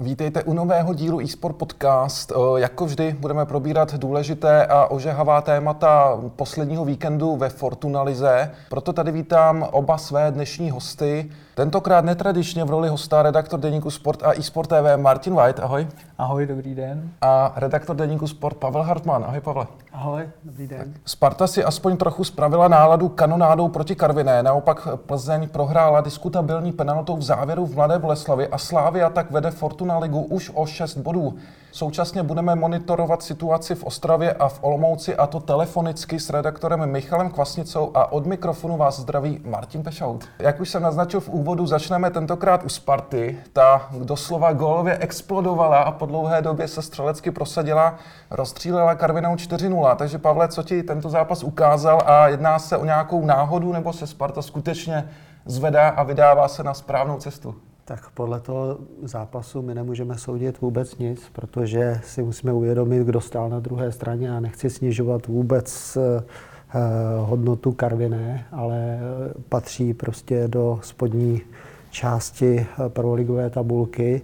Vítejte u nového dílu eSport Podcast. Jako vždy budeme probírat důležité a ožehavá témata posledního víkendu ve Fortuna Lize. Proto tady vítám oba své dnešní hosty. Tentokrát netradičně v roli hosta redaktor deníku Sport a eSport TV Martin White. Ahoj. Ahoj, dobrý den. A redaktor deníku Sport Pavel Hartmann. Ahoj Pavle. Ahoj, dobrý den. Sparta si aspoň trochu spravila náladu kanonádou proti Karviné. Naopak Plzeň prohrála diskutabilní penaltou v závěru v Mladé Boleslavi a Slávia tak vede Fortuna ligu už o 6 bodů. Současně budeme monitorovat situaci v Ostravě a v Olomouci a to telefonicky s redaktorem Michalem Kvasnicou a od mikrofonu vás zdraví Martin Pešout. Jak už jsem naznačil v úvodu, začneme tentokrát u Sparty. Ta doslova gólově explodovala a po dlouhé době se střelecky prosadila, rozstřílela Karvinou 4-0. Takže Pavle, co ti tento zápas ukázal a jedná se o nějakou náhodu nebo se Sparta skutečně zvedá a vydává se na správnou cestu? Tak podle toho zápasu my nemůžeme soudit vůbec nic, protože si musíme uvědomit, kdo stál na druhé straně a nechci snižovat vůbec eh, hodnotu Karviné, ale patří prostě do spodní části eh, prvoligové tabulky.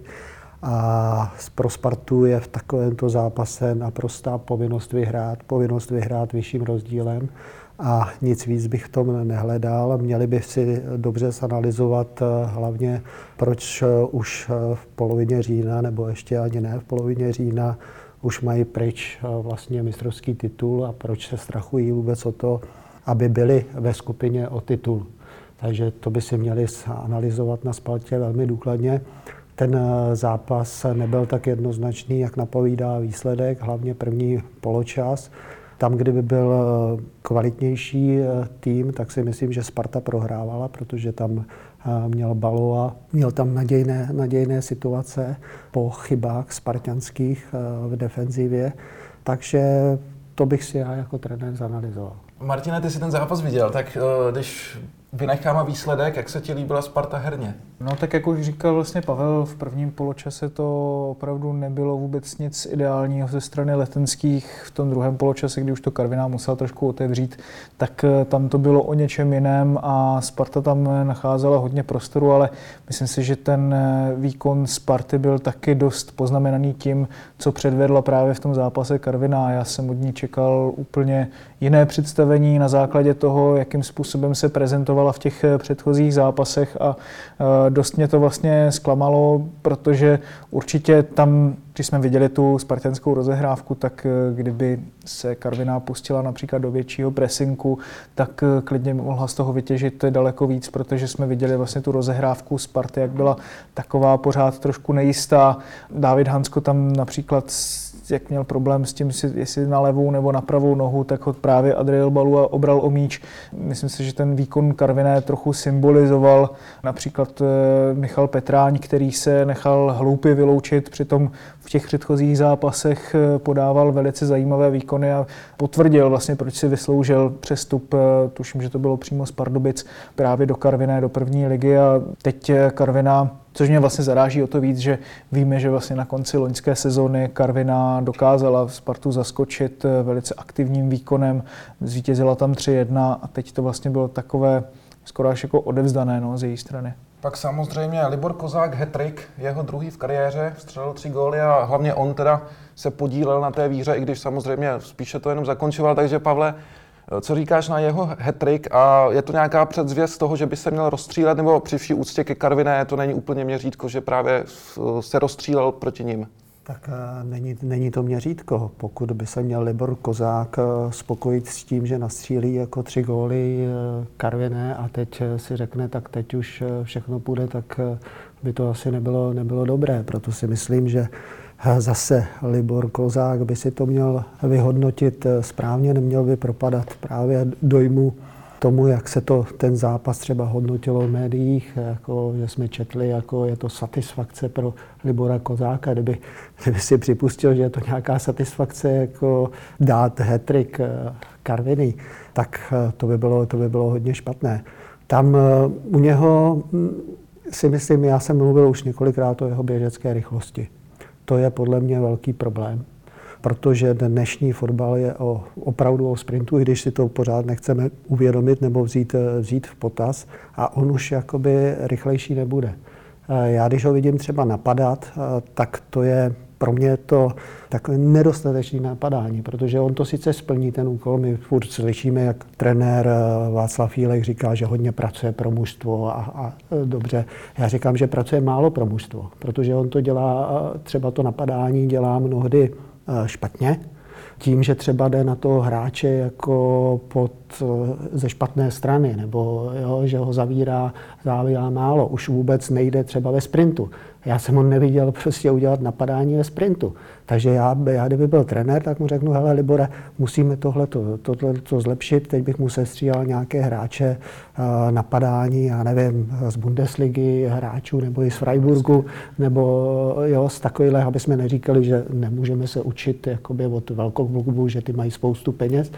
A pro Spartu je v takovémto zápase naprostá povinnost vyhrát, povinnost vyhrát vyšším rozdílem a nic víc bych v tom nehledal. Měli by si dobře zanalizovat eh, hlavně, proč eh, už eh, v polovině října, nebo ještě ani ne v polovině října, už mají pryč vlastně mistrovský titul a proč se strachují vůbec o to, aby byli ve skupině o titul. Takže to by si měli analyzovat na spaltě velmi důkladně. Ten zápas nebyl tak jednoznačný, jak napovídá výsledek, hlavně první poločas. Tam, kdyby byl eh, kvalitnější eh, tým, tak si myslím, že Sparta prohrávala, protože tam eh, měl Baloa, měl tam nadějné, nadějné situace po chybách spartianských v defenzivě. Takže to bych si já jako trenér zanalizoval. Martine, ty jsi ten zápas viděl, tak když vynecháme výsledek, jak se ti líbila Sparta herně? No tak jak už říkal vlastně Pavel, v prvním poločase to opravdu nebylo vůbec nic ideálního ze strany letenských. V tom druhém poločase, kdy už to Karviná musela trošku otevřít, tak eh, tam to bylo o něčem jiném a Sparta tam nacházela hodně prostoru, ale myslím si, že ten eh, výkon Sparty byl taky dost poznamenaný tím, co předvedla právě v tom zápase Karviná. Já jsem od ní čekal úplně jiné představení na základě toho, jakým způsobem se prezentovala v těch eh, předchozích zápasech a dost mě to vlastně zklamalo, protože určitě tam, když jsme viděli tu spartanskou rozehrávku, tak eh, kdyby se Karviná pustila například do většího presinku, tak eh, klidně mohla z toho vytěžit daleko víc, protože jsme viděli vlastně tu rozehrávku Sparty, jak byla taková pořád trošku nejistá. David Hansko tam například jak měl problém s tím, jestli na levou nebo na pravou nohu, tak ho právě Adriel Balua obral o míč. Myslím si, že ten výkon Karviné trochu symbolizoval například eh, Michal Petráň, který se nechal hloupě vyloučit, přitom v těch předchozích zápasech eh, podával velice zajímavé výkony a potvrdil vlastně, proč si vysloužil přestup, eh, tuším, že to bylo přímo z Pardubic, právě do Karviné, do první ligy a teď Karviná Což mě vlastně zaráží o to víc, že víme, že vlastně na konci loňské sezóny Karvina dokázala Spartu zaskočit eh, velice aktivním výkonem, zvítězila tam 3-1 a teď to vlastně bylo takové skoro až jako odevzdané no, z její strany. Pak samozřejmě Libor Kozák, hetrik, jeho druhý v kariéře, střelil tři góly a hlavně on teda se podílel na té víře, i když samozřejmě spíše to jenom zakončoval. Takže Pavle, co říkáš na jeho hetrik a je to nějaká předzvěst toho, že by se měl rozstřílet, nebo při vší úctě ke Karviné to není úplně měřítko, že právě se rozstřílel proti ním? Tak eh, není, není to měřítko. Pokud by se měl Libor Kozák eh, spokojit s tím, že nastřílí jako tři góly eh, Karviné a teď si řekne, tak teď už všechno půjde, tak by to asi nebylo, nebylo dobré. Proto si myslím, že Zase Libor Kozák by si to měl vyhodnotit správně, neměl by propadat právě dojmu tomu, jak se to ten zápas třeba hodnotilo v médiích, jako, že jsme četli, jako je to satisfakce pro Libora Kozáka, kdyby, kdyby si připustil, že je to nějaká satisfakce jako dát hetrik eh, Karviny, tak eh, to by bylo, to by bylo hodně špatné. Tam eh, u něho hm, si myslím, já jsem mluvil už několikrát o jeho běžecké rychlosti. To je podle mě velký problém protože dnešní fotbal je o, opravdu o sprintu, i když si to pořád nechceme uvědomit nebo vzít, vzít v potaz a on už jakoby rychlejší nebude. Já když ho vidím třeba napadat, tak to je pro mě to takové nedostatečné napadání, protože on to sice splní ten úkol, my furt slyšíme, jak trenér Václav Fílek říká, že hodně pracuje pro mužstvo a, a dobře. Já říkám, že pracuje málo pro mužstvo, protože on to dělá, třeba to napadání dělá mnohdy Eh, špatně, tím, že třeba jde na toho hráče jako pod, eh, ze špatné strany, nebo jo, že ho zavírá, zavírá málo. Už vůbec nejde třeba ve sprintu. Já jsem ho neviděl prostě udělat napadání ve sprintu. Takže já, já kdyby byl trenér, tak mu řeknu, hele Libore, musíme tohle to zlepšit, teď bych mu sestříhal nějaké hráče uh, napadání, já nevím, z Bundesligy hráčů, nebo i z Freiburgu, nebo jo, z takovýhle, aby jsme neříkali, že nemůžeme se učit jakoby od velkou klubu, že ty mají spoustu peněz,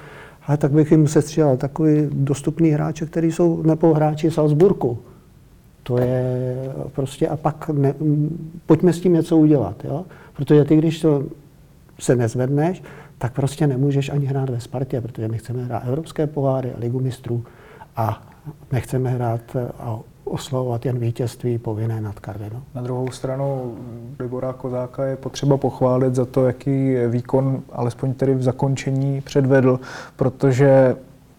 ale tak bych jim sestříhal takový dostupný hráče, který jsou nebo hráči Salzburgu, to je prostě, a pak ne, pojďme s tím něco udělat, jo? Protože ty, když to se nezvedneš, tak prostě nemůžeš ani hrát ve Spartě, protože my chceme hrát Evropské poháry, Ligu mistrů a nechceme hrát a oslovovat jen vítězství povinné nad Karvinou. Na druhou stranu Libora Kozáka je potřeba pochválit za to, jaký výkon, alespoň tedy v zakončení, předvedl, protože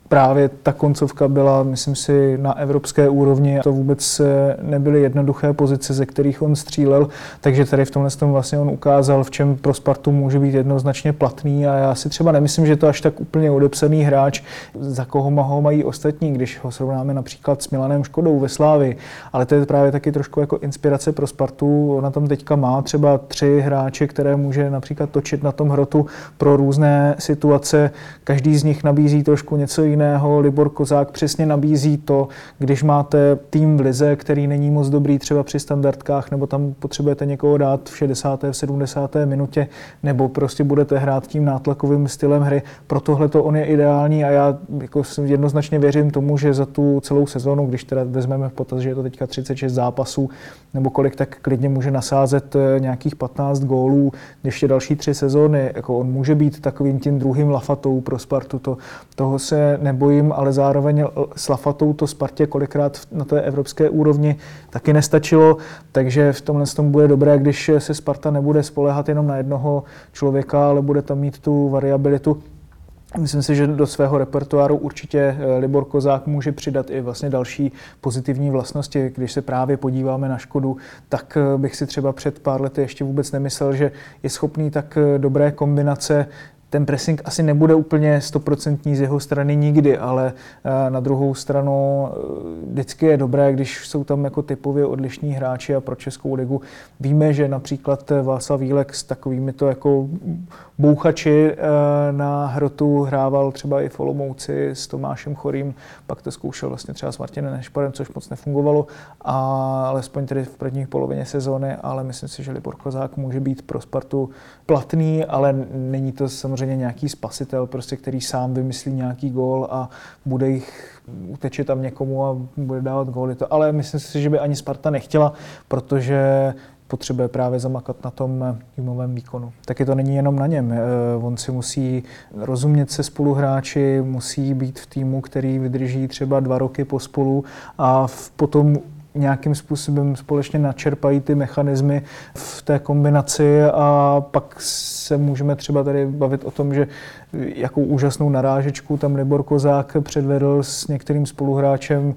právě ta koncovka byla, myslím si, na evropské úrovni. To vůbec nebyly jednoduché pozice, ze kterých on střílel, takže tady v tomhle tom vlastně on ukázal, v čem pro Spartu může být jednoznačně platný a já si třeba nemyslím, že to až tak úplně odepsaný hráč, za koho ho mají ostatní, když ho srovnáme například s Milanem Škodou ve Slávi, ale to je právě taky trošku jako inspirace pro Spartu. Ona tam teďka má třeba tři hráče, které může například točit na tom hrotu pro různé situace. Každý z nich nabízí trošku něco jiného jiného. Libor Kozák přesně nabízí to, když máte tým v lize, který není moc dobrý třeba při standardkách, nebo tam potřebujete někoho dát v 60. v 70. minutě, nebo prostě budete hrát tím nátlakovým stylem hry. Pro tohle to on je ideální a já jako jednoznačně věřím tomu, že za tu celou sezónu, když teda vezmeme v potaz, že je to teďka 36 zápasů, nebo kolik, tak klidně může nasázet eh, nějakých 15 gólů, ještě další tři sezóny. Jako on může být takovým tím druhým lafatou pro Spartu. To, toho se nebojím, ale zároveň s Lafatou to Spartě kolikrát na té evropské úrovni taky nestačilo, takže v tomhle tom bude dobré, když se Sparta nebude spolehat jenom na jednoho člověka, ale bude tam mít tu variabilitu. Myslím si, že do svého repertoáru určitě eh, Libor Kozák může přidat i vlastně další pozitivní vlastnosti. Když se právě podíváme na Škodu, tak eh, bych si třeba před pár lety ještě vůbec nemyslel, že je schopný tak eh, dobré kombinace ten pressing asi nebude úplně stoprocentní z jeho strany nikdy, ale eh, na druhou stranu eh, vždycky je dobré, když jsou tam jako typově odlišní hráči a pro Českou ligu. Víme, že například Václav Vílek s takovými to jako bouchači eh, na hrotu hrával třeba i v Olomouci s Tomášem Chorým, pak to zkoušel vlastně třeba s Martinem Nešporem, což moc nefungovalo, a alespoň tedy v první polovině sezóny, ale myslím si, že Libor Kozák může být pro Spartu platný, ale není to samozřejmě nějaký spasitel, prostě, který sám vymyslí nějaký gól a bude jich uteče tam někomu a bude dávat góly. Ale myslím si, že by ani Sparta nechtěla, protože potřebuje právě zamakat na tom týmovém výkonu. Taky to není jenom na něm. Eh, on si musí rozumět se spoluhráči, musí být v týmu, který vydrží třeba dva roky pospolu a potom nějakým způsobem společně načerpají ty mechanismy v té kombinaci a pak se můžeme třeba tady bavit o tom, že jakou úžasnou narážečku tam Libor Kozák předvedl s některým spoluhráčem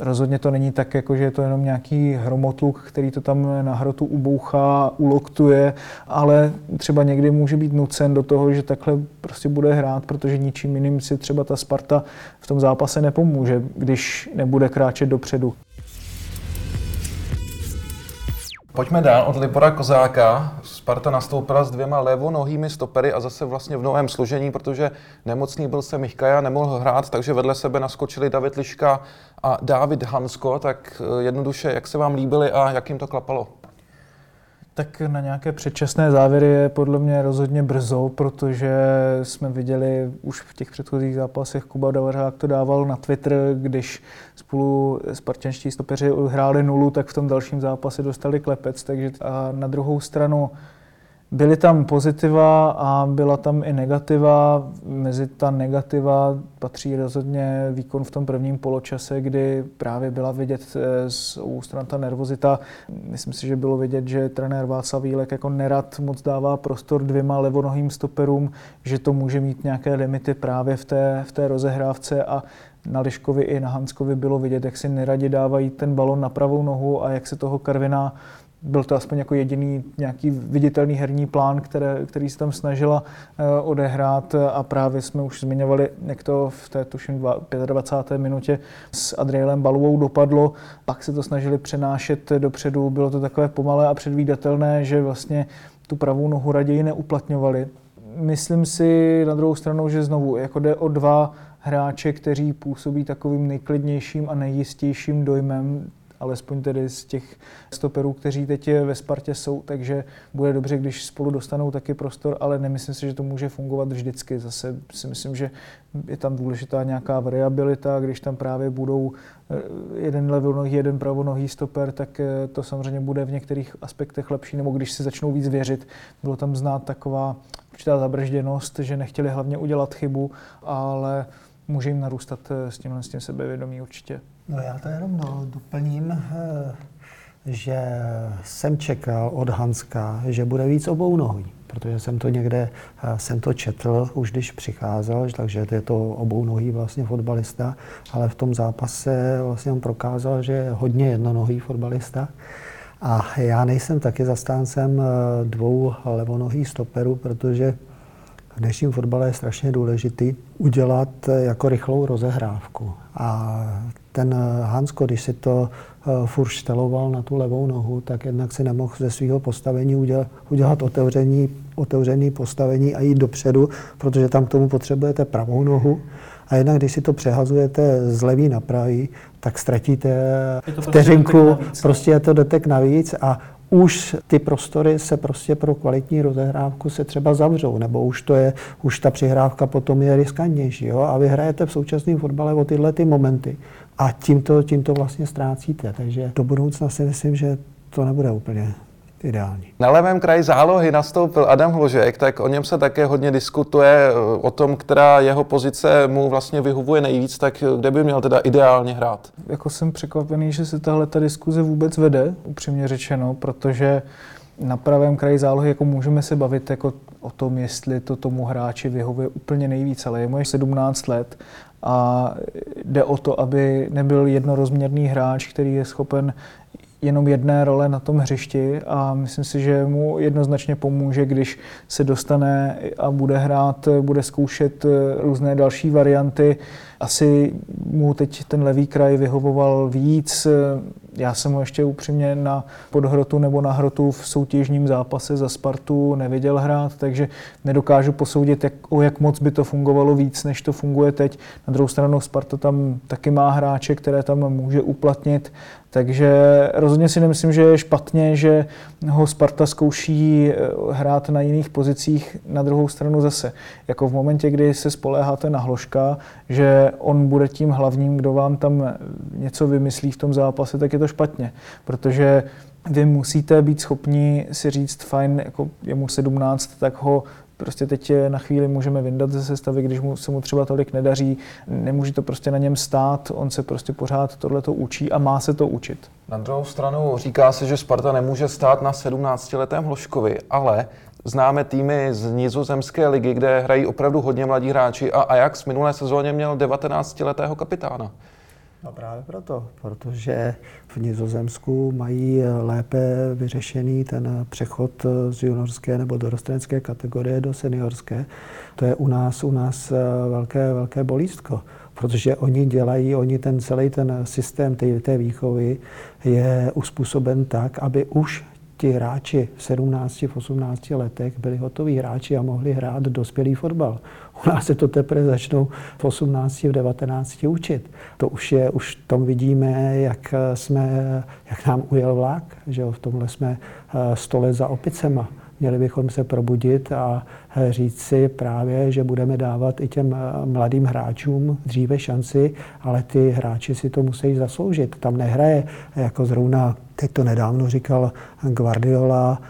Rozhodně to není tak, jako že je to jenom nějaký hromotluk, který to tam na hrotu ubouchá, uloktuje, ale třeba někdy může být nucen do toho, že takhle prostě bude hrát, protože ničím jiným si třeba ta Sparta v tom zápase nepomůže, když nebude kráčet dopředu. Pojďme dál od Libora Kozáka. Sparta nastoupila s dvěma levonohými stopery a zase vlastně v novém složení, protože nemocný byl se Michkaja, nemohl hrát, takže vedle sebe naskočili David Liška a David Hansko. Tak eh, jednoduše, jak se vám líbili a jak jim to klapalo? Tak na nějaké předčasné závěry je podle mě rozhodně brzo, protože jsme viděli už v těch předchozích zápasech, Kuba Davařák to dával na Twitter, když spolu spartanští stopeři hráli nulu, tak v tom dalším zápase dostali klepec. Takže a na druhou stranu Byly tam pozitiva a byla tam i negativa. Mezi ta negativa patří rozhodně výkon v tom prvním poločase, kdy právě byla vidět eh, z obou stran ta nervozita. Myslím si, že bylo vidět, že trenér Václav Vílek jako nerad moc dává prostor dvěma levonohým stoperům, že to může mít nějaké limity právě v té, v té rozehrávce a na Liškovi i na Hanskovi bylo vidět, jak si neradi dávají ten balon na pravou nohu a jak se toho Karvina byl to aspoň jako jediný nějaký viditelný herní plán, které, který se tam snažila uh, odehrát a právě jsme už zmiňovali, jak to v té tuším 25. minutě s Adrielem Balovou dopadlo, pak se to snažili přenášet dopředu, bylo to takové pomalé a předvídatelné, že vlastně tu pravou nohu raději neuplatňovali. Myslím si na druhou stranu, že znovu jako jde o dva hráče, kteří působí takovým nejklidnějším a nejistějším dojmem alespoň tedy z těch stoperů, kteří teď ve Spartě jsou, takže bude dobře, když spolu dostanou taky prostor, ale nemyslím si, že to může fungovat vždycky. Zase si myslím, že je tam důležitá nějaká variabilita, když tam právě budou eh, jeden levonohý, jeden pravonohý stoper, tak eh, to samozřejmě bude v některých aspektech lepší, nebo když si začnou víc věřit. Bylo tam znát taková určitá zabržděnost, že nechtěli hlavně udělat chybu, ale může jim narůstat eh, s tímhle s tím sebevědomí určitě. No já to jenom do, doplním, eh, že jsem čekal od Hanska, že bude víc obou nohý, protože jsem to někde, eh, jsem to četl už když přicházel, takže je to obou nohý vlastně fotbalista, ale v tom zápase vlastně on prokázal, že je hodně jednonohý fotbalista. A já nejsem taky zastáncem dvou levonohých stoperů, protože v dnešním fotbale je strašně důležitý udělat eh, jako rychlou rozehrávku. A ten eh, Hansko, když si to uh, furt šteloval na tu levou nohu, tak jednak si nemohl ze svého postavení udělat, udělat otevření, otevřený postavení a jít dopředu, protože tam k tomu potřebujete pravou nohu. A jednak, když si to přehazujete z levý na pravý, tak ztratíte prostě vteřinku, prostě, prostě je to detek navíc a už ty prostory se prostě pro kvalitní rozehrávku se třeba zavřou, nebo už to je, už ta přihrávka potom je riskantnější. Jo? A vy hrajete v současném fotbale o tyhle ty momenty a tímto, tímto vlastně ztrácíte. Takže do budoucna si myslím, že to nebude úplně ideální. Na levém kraji zálohy nastoupil Adam Hložek, tak o něm se také hodně diskutuje, o tom, která jeho pozice mu vlastně vyhovuje nejvíc, tak kde by měl teda ideálně hrát? Jako jsem překvapený, že se tahle ta diskuze vůbec vede, upřímně řečeno, protože na pravém kraji zálohy jako můžeme se bavit jako o tom, jestli to tomu hráči vyhovuje úplně nejvíc, ale je mu 17 let a jde o to, aby nebyl jednorozměrný hráč, který je schopen jenom jedné role na tom hřišti a myslím si, že mu jednoznačně pomůže, když se dostane a bude hrát, bude zkoušet různé další varianty. Asi mu teď ten levý kraj vyhovoval víc. Já jsem ho ještě upřímně na podhrotu nebo na hrotu v soutěžním zápase za Spartu neviděl hrát, takže nedokážu posoudit, jak, o jak moc by to fungovalo víc, než to funguje teď. Na druhou stranu Sparta tam taky má hráče, které tam může uplatnit takže rozhodně si nemyslím, že je špatně, že ho Sparta zkouší eh, hrát na jiných pozicích na druhou stranu zase. Jako v momentě, kdy se spoléháte na Hloška, že on bude tím hlavním, kdo vám tam něco vymyslí v tom zápase, tak je to špatně. Protože vy musíte být schopni si říct, fajn, jako je mu 17, tak ho prostě teď na chvíli můžeme vyndat ze sestavy, když mu, se mu třeba tolik nedaří, nemůže to prostě na něm stát, on se prostě pořád tohle to učí a má se to učit. Na druhou stranu říká se, že Sparta nemůže stát na 17-letém Hloškovi, ale známe týmy z nizozemské ligy, kde hrají opravdu hodně mladí hráči a Ajax v minulé sezóně měl 19-letého kapitána. No právě proto, protože v Nizozemsku mají lépe vyřešený ten přechod z juniorské nebo dorostenecké kategorie do seniorské. To je u nás, u nás velké, velké bolístko, protože oni dělají, oni ten celý ten systém té, té výchovy je uspůsoben tak, aby už ti hráči v 17, v 18 letech byli hotoví hráči a mohli hrát dospělý fotbal. U nás se to teprve začnou v 18, v 19 učit. To už je, už tom vidíme, jak jsme, jak nám ujel vlak, že v tomhle jsme 100 let za opicema. Měli bychom se probudit a říct si právě, že budeme dávat i těm mladým hráčům dříve šanci, ale ty hráči si to musí zasloužit. Tam nehraje jako zrovna, teď to nedávno říkal Guardiola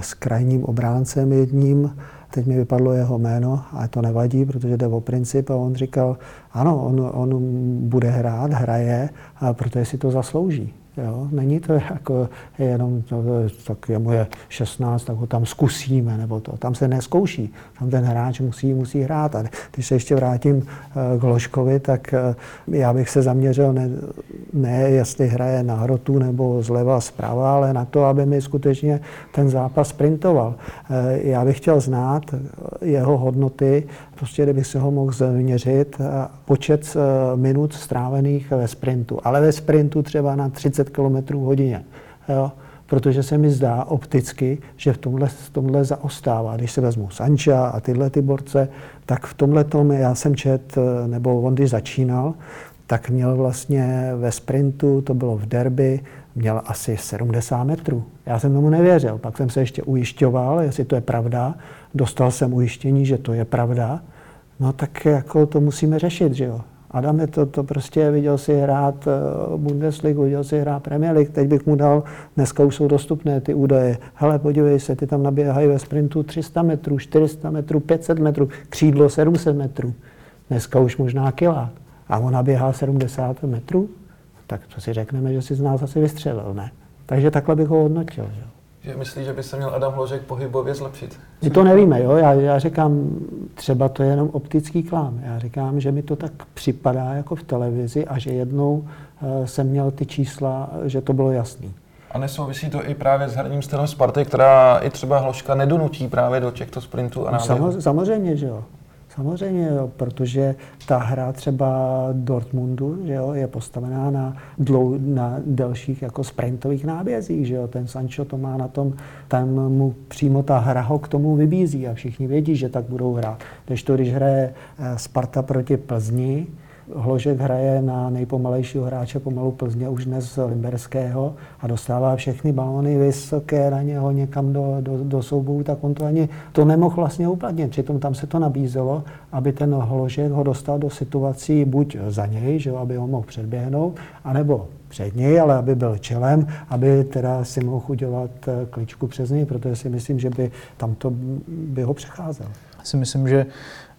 s krajním obráncem jedním, teď mi vypadlo jeho jméno, ale to nevadí, protože jde o princip a on říkal, ano, on, on bude hrát, hraje, protože si to zaslouží. Jo? Není to jako jenom, to, tak je moje 16, tak ho tam zkusíme, nebo to. Tam se neskouší. Tam ten hráč musí, musí hrát. A když se ještě vrátím eh, k Ložkovi, tak eh, já bych se zaměřil ne, ne jestli hraje na hrotu nebo zleva zprava, ale na to, aby mi skutečně ten zápas sprintoval. Eh, já bych chtěl znát jeho hodnoty, prostě kdybych se ho mohl změřit, počet minut strávených ve sprintu. Ale ve sprintu třeba na 30 km hodině. Jo? Protože se mi zdá opticky, že v tomhle, v tomhle zaostává. Když se vezmu Sancha a tyhle ty borce, tak v tomhle tom já jsem čet, nebo on když začínal, tak měl vlastně ve sprintu, to bylo v derby, měl asi 70 metrů. Já jsem tomu nevěřil. Pak jsem se ještě ujišťoval, jestli to je pravda. Dostal jsem ujištění, že to je pravda. No tak jako to musíme řešit, že jo. Adame, to, to prostě viděl si hrát eh, Bundesligu, viděl si hrát Premier League, teď bych mu dal, dneska už jsou dostupné ty údaje. Hele, podívej se, ty tam naběhají ve sprintu 300 metrů, 400 metrů, 500 metrů, křídlo 700 metrů. Dneska už možná kilák. A on naběhá 70 metrů, tak to si řekneme, že si z nás asi vystřelil, ne? Takže takhle bych ho hodnotil. Že? Že myslí, že by se měl Adam Hložek pohybově zlepšit? My to nevíme, jo? Já, já říkám, třeba to je jenom optický klám. Já říkám, že mi to tak připadá jako v televizi a že jednou uh, jsem měl ty čísla, že to bylo jasný. A nesouvisí to i právě s herním stylem Sparty, která i třeba Hložka nedonutí právě do těchto sprintů a no, samozřejmě, že jo. Samozřejmě, jo, protože ta hra třeba Dortmundu že jo, je postavená na, dlou, na delších jako sprintových nábězích. Že jo. Ten Sancho to má na tom, tam mu přímo ta hra ho k tomu vybízí a všichni vědí, že tak budou hrát. Když to, když hraje eh, Sparta proti Plzni, Hložek hraje na nejpomalejšího hráče pomalu Plzně už dnes Limberského a dostává všechny balony vysoké na něho někam do, do, do soubou, tak on to ani to nemohl vlastně uplatnit. Přitom tam se to nabízelo, aby ten Hložek ho dostal do situací buď za něj, že aby ho mohl předběhnout, anebo před něj, ale aby byl čelem, aby teda si mohl udělat eh, kličku přes něj, protože si myslím, že by tam to by ho přecházel. Si myslím, že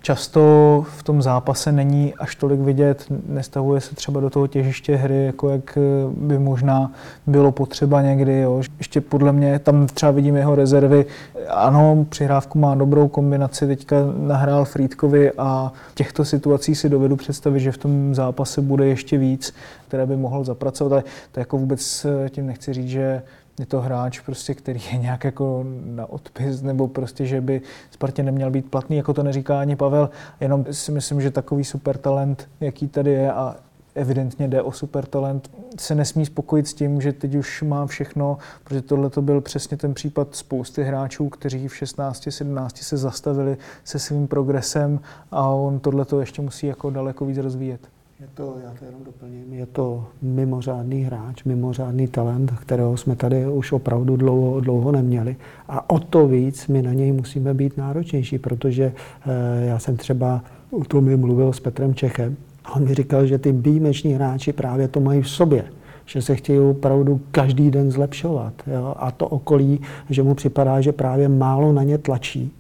často v tom zápase není až tolik vidět, nestavuje se třeba do toho těžiště hry, jako jak by možná bylo potřeba někdy. Jo. Ještě podle mě tam třeba vidím jeho rezervy. Ano, přihrávku má dobrou kombinaci, teďka nahrál Frýdkovi a těchto situací si dovedu představit, že v tom zápase bude ještě víc, které by mohl zapracovat, ale to jako vůbec tím nechci říct, že je to hráč, prostě, který je nějak jako na odpis, nebo prostě, že by Spartě neměl být platný, jako to neříká ani Pavel, jenom si myslím, že takový super talent, jaký tady je a evidentně jde o super talent, se nesmí spokojit s tím, že teď už má všechno, protože tohle to byl přesně ten případ spousty hráčů, kteří v 16, 17 se zastavili se svým progresem a on tohle to ještě musí jako daleko víc rozvíjet. Je to, já to jenom doplním, je to mimořádný hráč, mimořádný talent, kterého jsme tady už opravdu dlouho, dlouho neměli. A o to víc my na něj musíme být náročnější, protože eh, já jsem třeba o tom mluvil s Petrem Čechem a on mi říkal, že ty výjimeční hráči právě to mají v sobě že se chtějí opravdu každý den zlepšovat. Jo? A to okolí, že mu připadá, že právě málo na ně tlačí.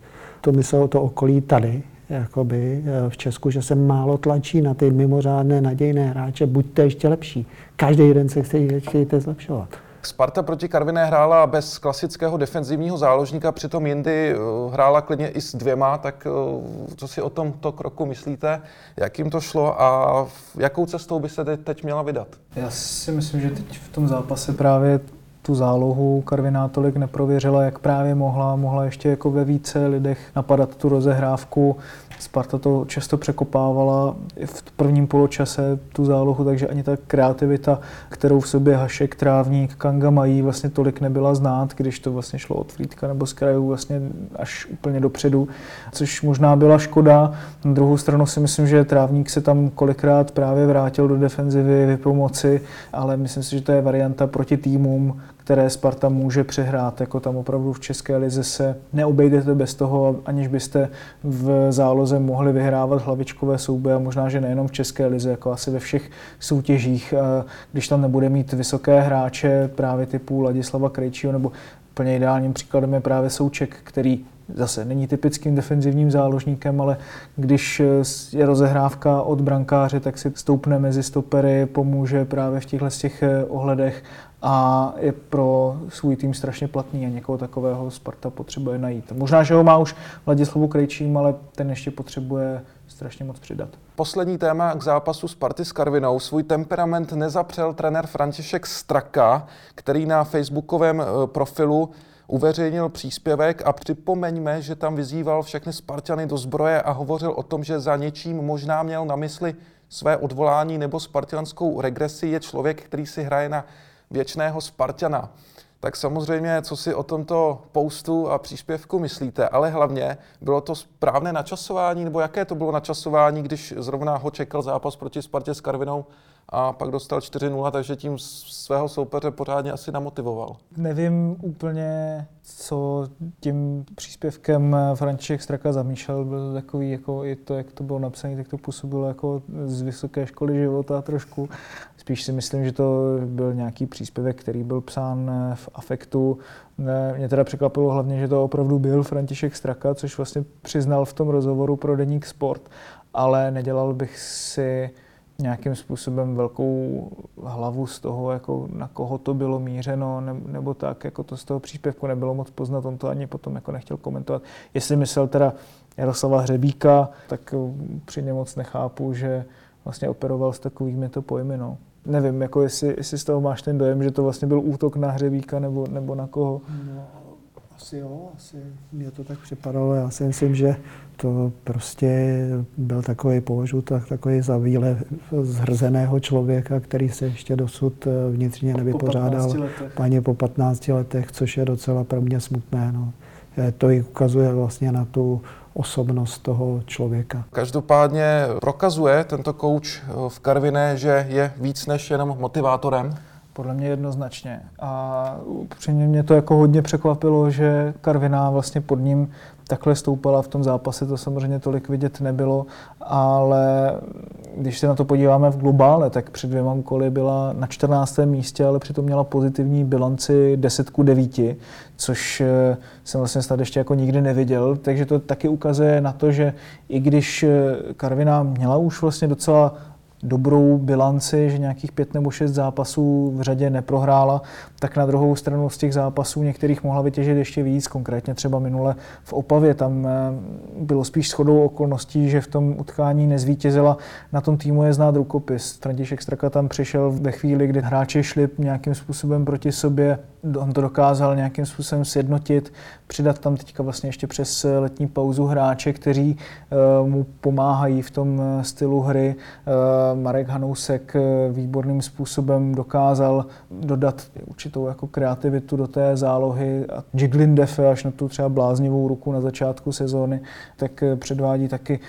To myslel to okolí tady, jakoby eh, v Česku, že se málo tlačí na ty mimořádné nadějné hráče, buďte ještě lepší. Každý den se chce, chtějte zlepšovat. Sparta proti Karviné hrála bez klasického defenzivního záložníka, přitom jindy eh, hrála klidně i s dvěma, tak eh, co si o tomto kroku myslíte? Jak jim to šlo a jakou cestou by se teď měla vydat? Já si myslím, že teď v tom zápase právě tu zálohu Karviná tolik neprověřila, jak právě mohla. Mohla ještě jako ve více lidech napadat tu rozehrávku. Sparta to často překopávala v prvním poločase tu zálohu, takže ani ta kreativita, kterou v sobě Hašek, Trávník, Kanga mají, vlastně tolik nebyla znát, když to vlastně šlo od Frýdka nebo z krajů vlastně až úplně dopředu, což možná byla škoda. Na druhou stranu si myslím, že Trávník se tam kolikrát právě vrátil do defenzivy, vypomoci, ale myslím si, že to je varianta proti týmům, které Sparta může přehrát. Jako tam opravdu v České lize se neobejdete bez toho, aniž byste v záloze mohli vyhrávat hlavičkové souboje a možná, že nejenom v České lize, jako asi ve všech soutěžích, když tam nebude mít vysoké hráče právě typu Ladislava Krejčího nebo Úplně ideálním příkladem je právě Souček, který zase není typickým defenzivním záložníkem, ale když je rozehrávka od brankáře, tak si stoupne mezi stopery, pomůže právě v těchto těch ohledech a je pro svůj tým strašně platný a někoho takového Sparta potřebuje najít. Možná, že ho má už Vladislavu Krejčím, ale ten ještě potřebuje strašně moc přidat. Poslední téma k zápasu Sparty s Karvinou. Svůj temperament nezapřel trenér František Straka, který na facebookovém eh, profilu uveřejnil příspěvek a připomeňme, že tam vyzýval všechny Spartany do zbroje a hovořil o tom, že za něčím možná měl na mysli své odvolání nebo spartianskou regresi. Je člověk, který si hraje na věčného Spartana. Tak samozřejmě, co si o tomto postu a příspěvku myslíte, ale hlavně bylo to správné načasování, nebo jaké to bylo načasování, když zrovna ho čekal zápas proti Spartě s Karvinou a pak dostal 4-0, takže tím svého soupeře pořádně asi namotivoval. Nevím úplně, co tím příspěvkem František Straka zamýšlel. Byl takový, jako i to, jak to bylo napsané, tak to působilo jako z vysoké školy života trošku. Spíš si myslím, že to byl nějaký příspěvek, který byl psán v afektu. Mě teda překvapilo hlavně, že to opravdu byl František Straka, což vlastně přiznal v tom rozhovoru pro Deník Sport, ale nedělal bych si nějakým způsobem velkou hlavu z toho, jako na koho to bylo mířeno, nebo tak, jako to z toho příspěvku nebylo moc poznat, on to ani potom jako nechtěl komentovat. Jestli myslel teda Jaroslava Hřebíka, tak při něm moc nechápu, že vlastně operoval s takovými to pojmy. No. Nevím, jako jestli, jestli z toho máš ten dojem, že to vlastně byl útok na Hřebíka nebo, nebo na koho. No, asi jo, asi mě to tak připadalo. Já si myslím, že to prostě byl takový, považuji tak, takový za výle zhrzeného člověka, který se ještě dosud eh, vnitřně nevypořádal po paně po 15 letech, což je docela pro mě smutné. No. Eh, to i ukazuje vlastně na tu osobnost toho člověka. Každopádně prokazuje tento kouč eh, v Karviné, že je víc než jenom motivátorem? Podle mě jednoznačně. A upřímně mě to jako hodně překvapilo, že Karviná vlastně pod ním takhle stoupala v tom zápase, to samozřejmě tolik vidět nebylo, ale když se na to podíváme v globále, tak před dvěma koly byla na 14. místě, ale přitom měla pozitivní bilanci 10 ku 9, což eh, jsem vlastně snad ještě jako nikdy neviděl, takže to taky ukazuje na to, že i když eh, Karviná měla už vlastně docela dobrou bilanci, že nějakých pět nebo šest zápasů v řadě neprohrála, tak na druhou stranu z těch zápasů některých mohla vytěžit ještě víc, konkrétně třeba minule v Opavě. Tam eh, bylo spíš shodou okolností, že v tom utkání nezvítězila. Na tom týmu je znát rukopis. František Straka tam přišel ve chvíli, kdy hráči šli nějakým způsobem proti sobě, on to dokázal nějakým způsobem sjednotit, přidat tam teďka vlastně ještě přes letní pauzu hráče, kteří uh, mu pomáhají v tom eh, stylu hry. Marek Hanousek výborným způsobem dokázal dodat určitou jako kreativitu do té zálohy. A Jiglindefe až na tu třeba bláznivou ruku na začátku sezóny, tak předvádí taky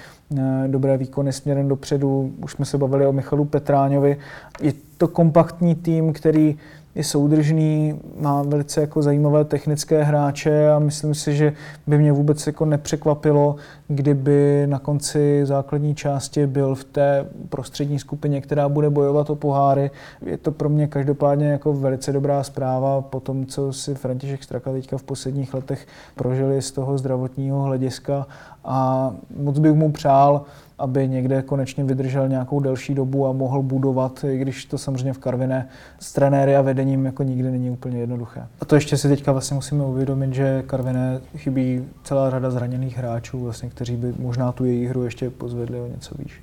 dobré výkony směrem dopředu. Už jsme se bavili o Michalu Petráňovi. Je to kompaktní tým, který je soudržný, má velice jako zajímavé technické hráče a myslím si, že by mě vůbec jako nepřekvapilo, kdyby na konci základní části byl v té prostřední skupině, která bude bojovat o poháry. Je to pro mě každopádně jako velice dobrá zpráva po tom, co si František Straka teďka v posledních letech prožili z toho zdravotního hlediska a moc bych mu přál, aby někde konečně vydržel nějakou delší dobu a mohl budovat, i když to samozřejmě v Karviné s trenéry a vedením jako nikdy není úplně jednoduché. A to ještě si teďka vlastně musíme uvědomit, že Karviné chybí celá řada zraněných hráčů, vlastně, kteří by možná tu její hru ještě pozvedli o něco výš.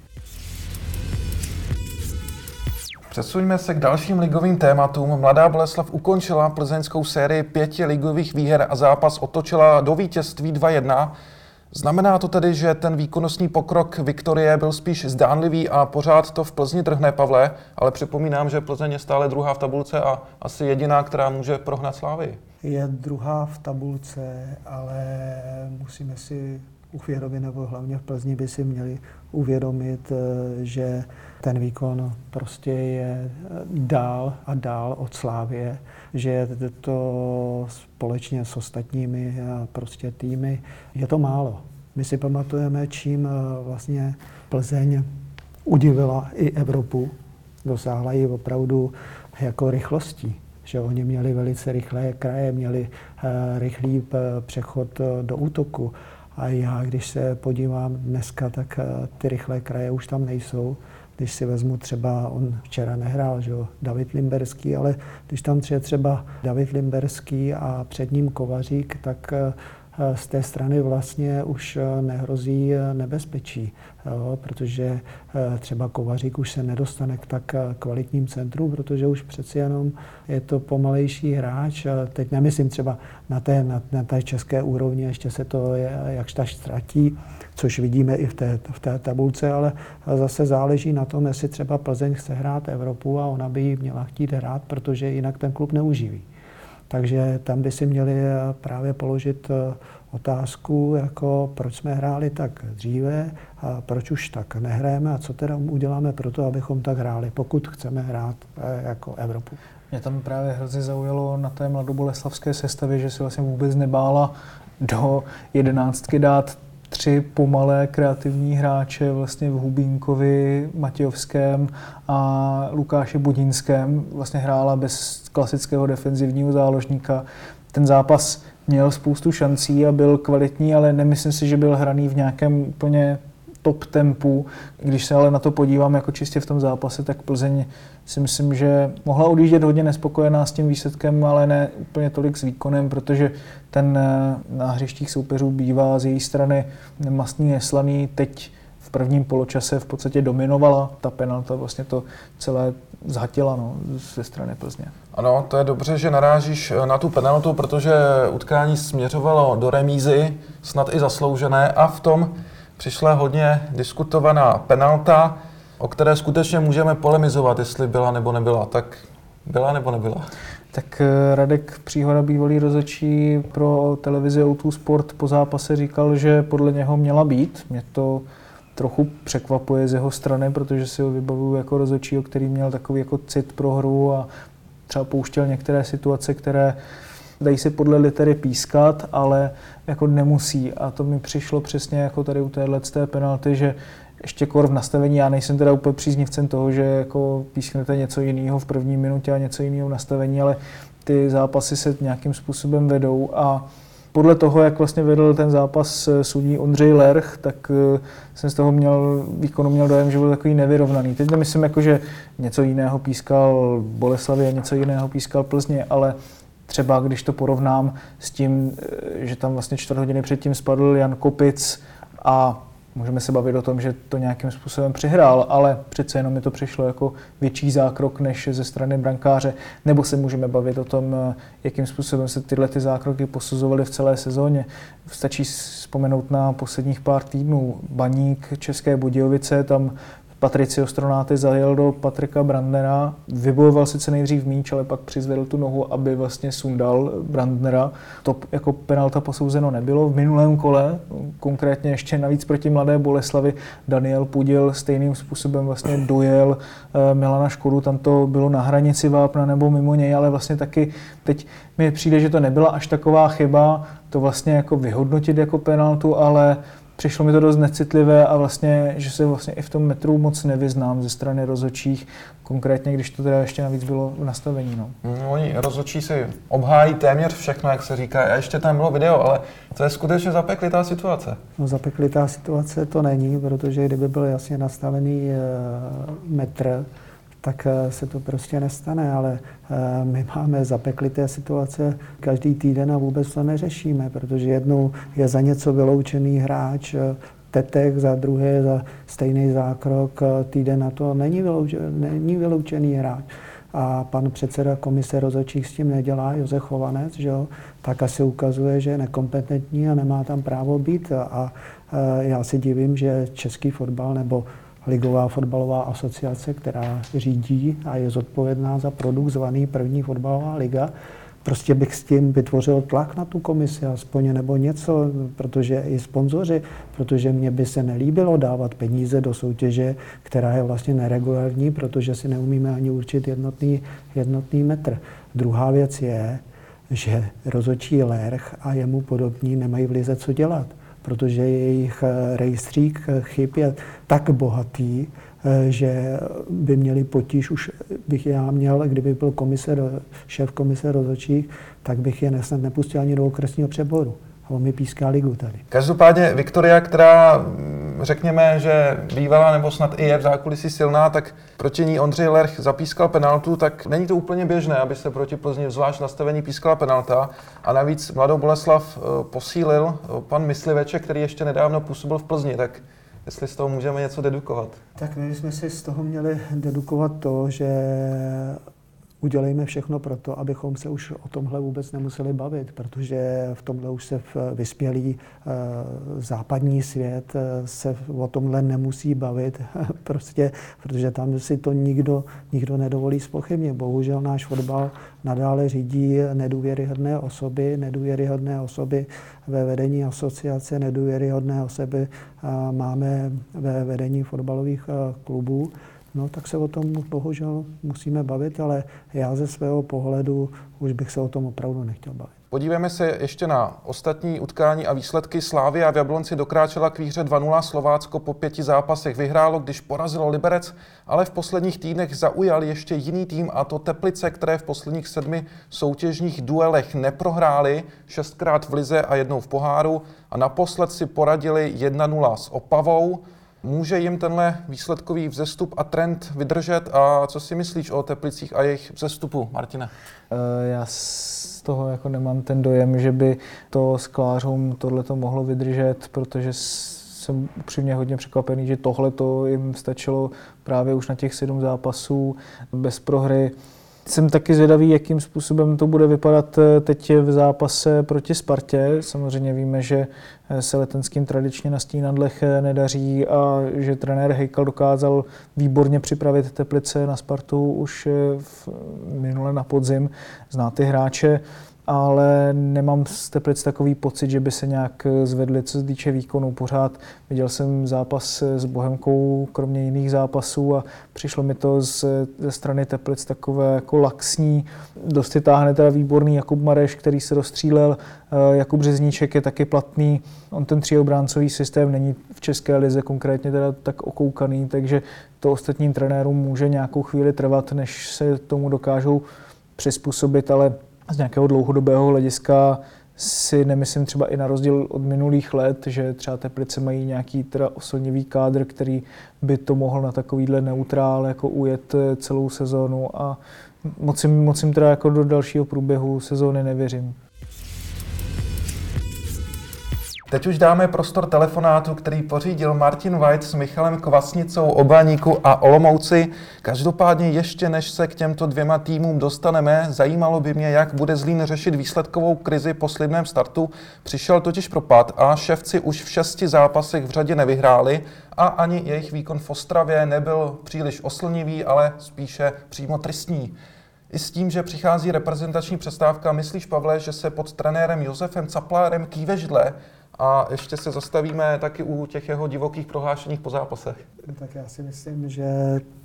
Přesuňme se k dalším ligovým tématům. Mladá Boleslav ukončila plzeňskou sérii pěti ligových výher a zápas otočila do vítězství 2-1. Znamená to tedy, že ten výkonnostní pokrok Viktorie byl spíš zdánlivý a pořád to v Plzni trhne, Pavle, ale připomínám, že Plzeň je stále druhá v tabulce a asi jediná, která může prohnat Slávy. Je druhá v tabulce, ale musíme si uvědomit, nebo hlavně v Plzni by si měli uvědomit, eh, že ten výkon prostě je dál a dál od Slávě, že to společně s ostatními eh, prostě týmy je to málo. My si pamatujeme, čím eh, vlastně Plzeň udivila i Evropu, dosáhla ji opravdu jako rychlostí že oni měli velice rychlé kraje, měli rychlý přechod do útoku a já, když se podívám dneska, tak eh, ty rychlé kraje už tam nejsou. Když si vezmu třeba, on včera nehrál, že jo, David Limberský, ale když tam je třeba David Limberský a před ním Kovařík, tak eh, z té strany vlastně už eh, nehrozí nebezpečí, jo, protože třeba Kovařík už se nedostane k tak kvalitním centrům, protože už přeci jenom je to pomalejší hráč. Teď nemyslím třeba na té, na, na té české úrovni, ještě se to jakž tak ztratí, což vidíme i v té, v té tabulce, ale zase záleží na tom, jestli třeba Plzeň chce hrát Evropu a ona by ji měla chtít hrát, protože jinak ten klub neuživí. Takže tam by si měli právě položit eh, otázku, jako proč jsme hráli tak dříve a proč už tak nehrajeme a co teda uděláme pro to, abychom tak hráli, pokud chceme hrát eh, jako Evropu. Mě tam právě hrozně zaujalo na té mladoboleslavské sestavě, že se vlastně vůbec nebála do jedenáctky dát tři pomalé kreativní hráče vlastně v Hubínkovi, Matějovském a Lukáši Budinském. Vlastně hrála bez klasického defenzivního záložníka. Ten zápas měl spoustu šancí a byl kvalitní, ale nemyslím si, že byl hraný v nějakém úplně top tempu. Když se ale na to podívám jako čistě v tom zápase, tak Plzeň si myslím, že mohla odjíždět hodně nespokojená s tím výsledkem, ale ne úplně tolik s výkonem, protože ten eh, na hřištích soupeřů bývá z její strany mastný, neslaný. Teď v prvním poločase v podstatě dominovala ta penalta, vlastně to celé zhatila no, ze strany Plzně. Ano, to je dobře, že narážíš eh, na tu penaltu, protože utkání směřovalo do remízy, snad i zasloužené, a v tom přišla hodně diskutovaná penalta, o které skutečně můžeme polemizovat, jestli byla nebo nebyla. Tak byla nebo nebyla? Tak eh, Radek Příhoda, bývalý rozočí pro televizi O2 Sport po zápase říkal, že podle něho měla být. Mě to trochu překvapuje z jeho strany, protože si ho vybavuju jako rozočího, který měl takový jako cit pro hru a třeba pouštěl některé situace, které dají si podle litery pískat, ale jako nemusí. A to mi přišlo přesně jako tady u téhle té penalty, že ještě kor v nastavení, já nejsem teda úplně příznivcem toho, že jako písknete něco jiného v první minutě a něco jiného v nastavení, ale ty zápasy se nějakým způsobem vedou a podle toho, jak vlastně vedl ten zápas sudní Ondřej Lerch, tak eh, jsem z toho měl, výkonu měl dojem, že byl takový nevyrovnaný. Teď nemyslím jako, že něco jiného pískal Boleslavě a něco jiného pískal Plzně, ale třeba když to porovnám s tím, eh, že tam vlastně čtvrt hodiny předtím spadl Jan Kopic a můžeme se bavit o tom, že to nějakým způsobem přihrál, ale přece jenom mi to přišlo jako větší zákrok než ze strany brankáře, nebo se můžeme bavit o tom, eh, jakým způsobem se tyhle ty zákroky posuzovaly v celé sezóně. Stačí vzpomenout na posledních pár týdnů. Baník České Budějovice, tam Patricio Stronáty zajel do Patrika Brandnera, vybojoval sice nejdřív míč, ale pak přizvedl tu nohu, aby vlastně sundal Brandnera. To jako penalta posouzeno nebylo. V minulém kole, konkrétně ještě navíc proti Mladé Boleslavi, Daniel Pudil stejným způsobem vlastně dojel eh, Milana Škodu, tam to bylo na hranici vápna nebo mimo něj, ale vlastně taky teď mi přijde, že to nebyla až taková chyba, to vlastně jako vyhodnotit jako penaltu, ale přišlo mi to dost necitlivé a vlastně, že se vlastně i v tom metru moc nevyznám ze strany rozočích, konkrétně když to teda ještě navíc bylo v nastavení. No. Mm, oni rozočí si obhájí téměř všechno, jak se říká. A ještě tam bylo video, ale to je skutečně zapeklitá situace. No zapeklitá situace to není, protože kdyby byl jasně nastavený uh, metr, tak eh, se to prostě nestane, ale eh, my máme zapeklité situace každý týden a vůbec to neřešíme, protože jednou je za něco vyloučený hráč, eh, tetek, za druhé za stejný zákrok, týden na to není, vyloučený, není vyloučený hráč a pan předseda komise rozhodčích s tím nedělá, Josef Chovanec, že jo, tak asi ukazuje, že je nekompetentní a nemá tam právo být. A, a já si divím, že český fotbal nebo Ligová fotbalová asociace, která řídí a je zodpovědná za produkt zvaný první fotbalová liga, prostě bych s tím vytvořil tlak na tu komisi aspoň nebo něco, protože i sponzoři, protože mně by se nelíbilo dávat peníze do soutěže, která je vlastně neregulární, protože si neumíme ani určit jednotný, jednotný metr. Druhá věc je, že rozočí Lerch a jemu podobní nemají v lize co dělat, protože jejich rejstřík chyb je tak bohatý, Eh, že by měli potíž, už bych já měl, kdyby byl komise, šéf komise rozhodčích, tak bych je nesnad nepustil ani do okresního přeboru. Mi píská ligu tady. Každopádně Viktoria, která mm, řekněme, že bývala nebo snad i je v zákulisí silná, tak proti ní Ondřej Lerch zapískal penaltu, tak není to úplně běžné, aby se proti Plzni zvlášť nastavení pískala penalta. A navíc mladou Boleslav eh, posílil eh, pan Mysliveček, který ještě nedávno působil v Plzni. Tak jestli z toho můžeme něco dedukovat. Tak my jsme si z toho měli dedukovat to, že udělejme všechno pro to, abychom se už o tomhle vůbec nemuseli bavit, protože v tomhle už se vyspělý eh, západní svět eh, se o tomhle nemusí bavit, prostě, protože tam si to nikdo, nikdo nedovolí spochybně. Bohužel náš fotbal nadále řídí nedůvěryhodné osoby, nedůvěryhodné osoby ve vedení asociace, nedůvěryhodné osoby máme ve vedení fotbalových eh, klubů no tak se o tom bohužel musíme bavit, ale já ze svého pohledu už bych se o tom opravdu nechtěl bavit. Podívejme se ještě na ostatní utkání a výsledky. Slávia v Jablonci dokráčela k výhře 2-0. Slovácko po pěti zápasech vyhrálo, když porazilo Liberec, ale v posledních týdnech zaujal ještě jiný tým a to Teplice, které v posledních sedmi soutěžních duelech neprohráli, šestkrát v Lize a jednou v poháru a naposled si poradili 1-0 s Opavou. Může jim tenhle výsledkový vzestup a trend vydržet a co si myslíš o Teplicích a jejich vzestupu, Martina? Eh, já z toho jako nemám ten dojem, že by to sklářům tohle to mohlo vydržet, protože jsem upřímně hodně překvapený, že tohle to jim stačilo právě už na těch sedm zápasů bez prohry. Jsem taky zvědavý, jakým způsobem to bude vypadat eh, teď v zápase proti Spartě. Samozřejmě víme, že eh, se letenským tradičně na stínadlech eh, nedaří a že trenér Hejkal dokázal výborně připravit Teplice na Spartu už v minule na podzim. Zná ty hráče ale nemám z Teplic takový pocit, že by se nějak zvedli, co se týče výkonu. Pořád viděl jsem zápas s Bohemkou, kromě jiných zápasů a přišlo mi to z, ze strany Teplic takové jako laxní. Dosti táhne teda výborný Jakub Mareš, který se dostřílel. Eh, Jakub Březníček je taky platný. On ten tříobráncový systém není v České lize konkrétně teda tak okoukaný, takže to ostatním trenérům může nějakou chvíli trvat, než se tomu dokážou přizpůsobit, ale z nějakého dlouhodobého hlediska si nemyslím třeba i na rozdíl od minulých let, že třeba Teplice mají nějaký teda oslnivý kádr, který by to mohl na takovýhle neutrál jako ujet celou sezónu a moc jim, moc jim teda jako do dalšího průběhu sezóny nevěřím. Teď už dáme prostor telefonátu, který pořídil Martin White s Michalem Kvasnicou, Obaníku a Olomouci. Každopádně ještě než se k těmto dvěma týmům dostaneme, zajímalo by mě, jak bude Zlín řešit výsledkovou krizi po slibném startu. Přišel totiž propad a ševci už v šesti zápasech v řadě nevyhráli a ani jejich výkon v Ostravě nebyl příliš oslnivý, ale spíše přímo tristní. I s tím, že přichází reprezentační přestávka, myslíš, Pavle, že se pod trenérem Josefem Caplárem kýve židle a ještě se zastavíme taky u těch jeho divokých prohlášeních po zápasech. Tak já si myslím, že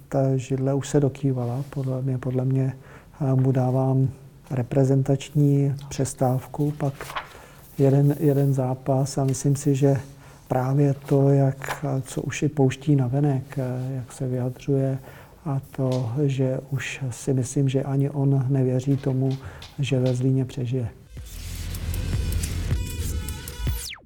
ta židle už se dokývala. Podle mě, podle mě mu dávám reprezentační přestávku, pak jeden, jeden zápas a myslím si, že právě to, jak, co už i pouští na venek, jak se vyjadřuje a to, že už si myslím, že ani on nevěří tomu, že ve Zlíně přežije.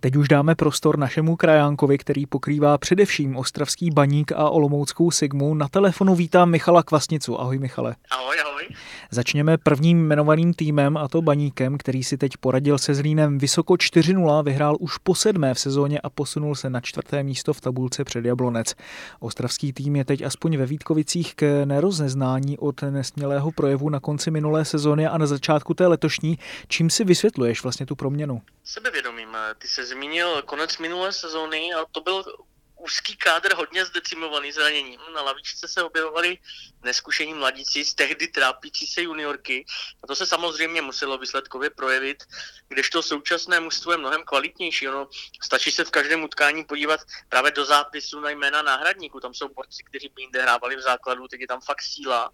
Teď už dáme prostor našemu krajánkovi, který pokrývá především Ostravský baník a Olomouckou Sigmu. Na telefonu vítám Michala Kvasnicu. Ahoj Michale. Ahoj, ahoj. Začněme prvním jmenovaným týmem a to baníkem, který si teď poradil se Zlínem vysoko 4-0, vyhrál už po sedmé v sezóně a posunul se na čtvrté místo v tabulce před Jablonec. Ostravský tým je teď aspoň ve Vítkovicích k nerozeznání od nesmělého projevu na konci minulé sezóny a na začátku té letošní. Čím si vysvětluješ vlastně tu proměnu? Sebevědomím. Ty se zmínil konec minulé sezóny a to byl úzký kádr hodně zdecimovaný zraněním. Na lavičce se objevovali neskušení mladíci z tehdy trápící se juniorky a to se samozřejmě muselo výsledkově projevit, kdežto současné mužstvo je mnohem kvalitnější. Ono stačí se v každém utkání podívat právě do zápisu na jména náhradníků. Tam jsou borci, kteří by jinde hrávali v základu, teď je tam fakt síla.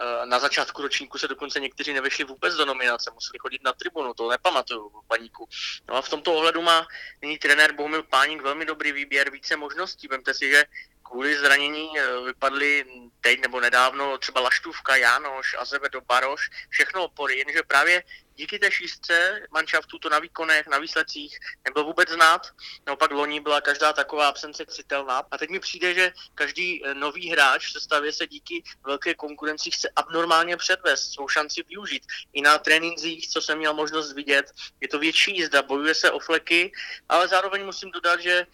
Eh, na začátku ročníku se dokonce někteří nevešli vůbec do nominace, museli chodit na tribunu, to nepamatuju v baníku. No a v tomto ohledu má nyní trenér Bohumil Páník velmi dobrý výběr, více možností. Vemte si, že kvůli zranění eh, vypadly teď nebo nedávno třeba Laštůvka, Jánoš, Azevedo, Baroš, všechno opory, jenže právě díky té šířce manšaftu to na výkonech, na výsledcích nebylo vůbec znát. Naopak loni byla každá taková absence citelná. A teď mi přijde, že každý eh, nový hráč v sestavě se díky velké konkurenci chce abnormálně předvést, svou šanci využít. I na trénincích, co jsem měl možnost vidět, je to větší jízda, bojuje se o fleky, ale zároveň musím dodat, že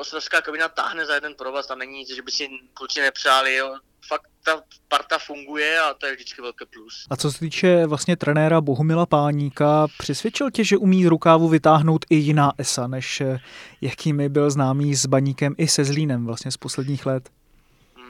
ostravská kabina táhne za jeden provaz, tam není nic, že by si kluci nepřáli, jo. Fakt ta parta funguje a to je vždycky velký plus. A co se týče vlastně trenéra Bohumila Páníka, přesvědčil tě, že umí rukávu vytáhnout i jiná esa, než eh, jakými byl známý s Baníkem i se Zlínem vlastně z posledních let?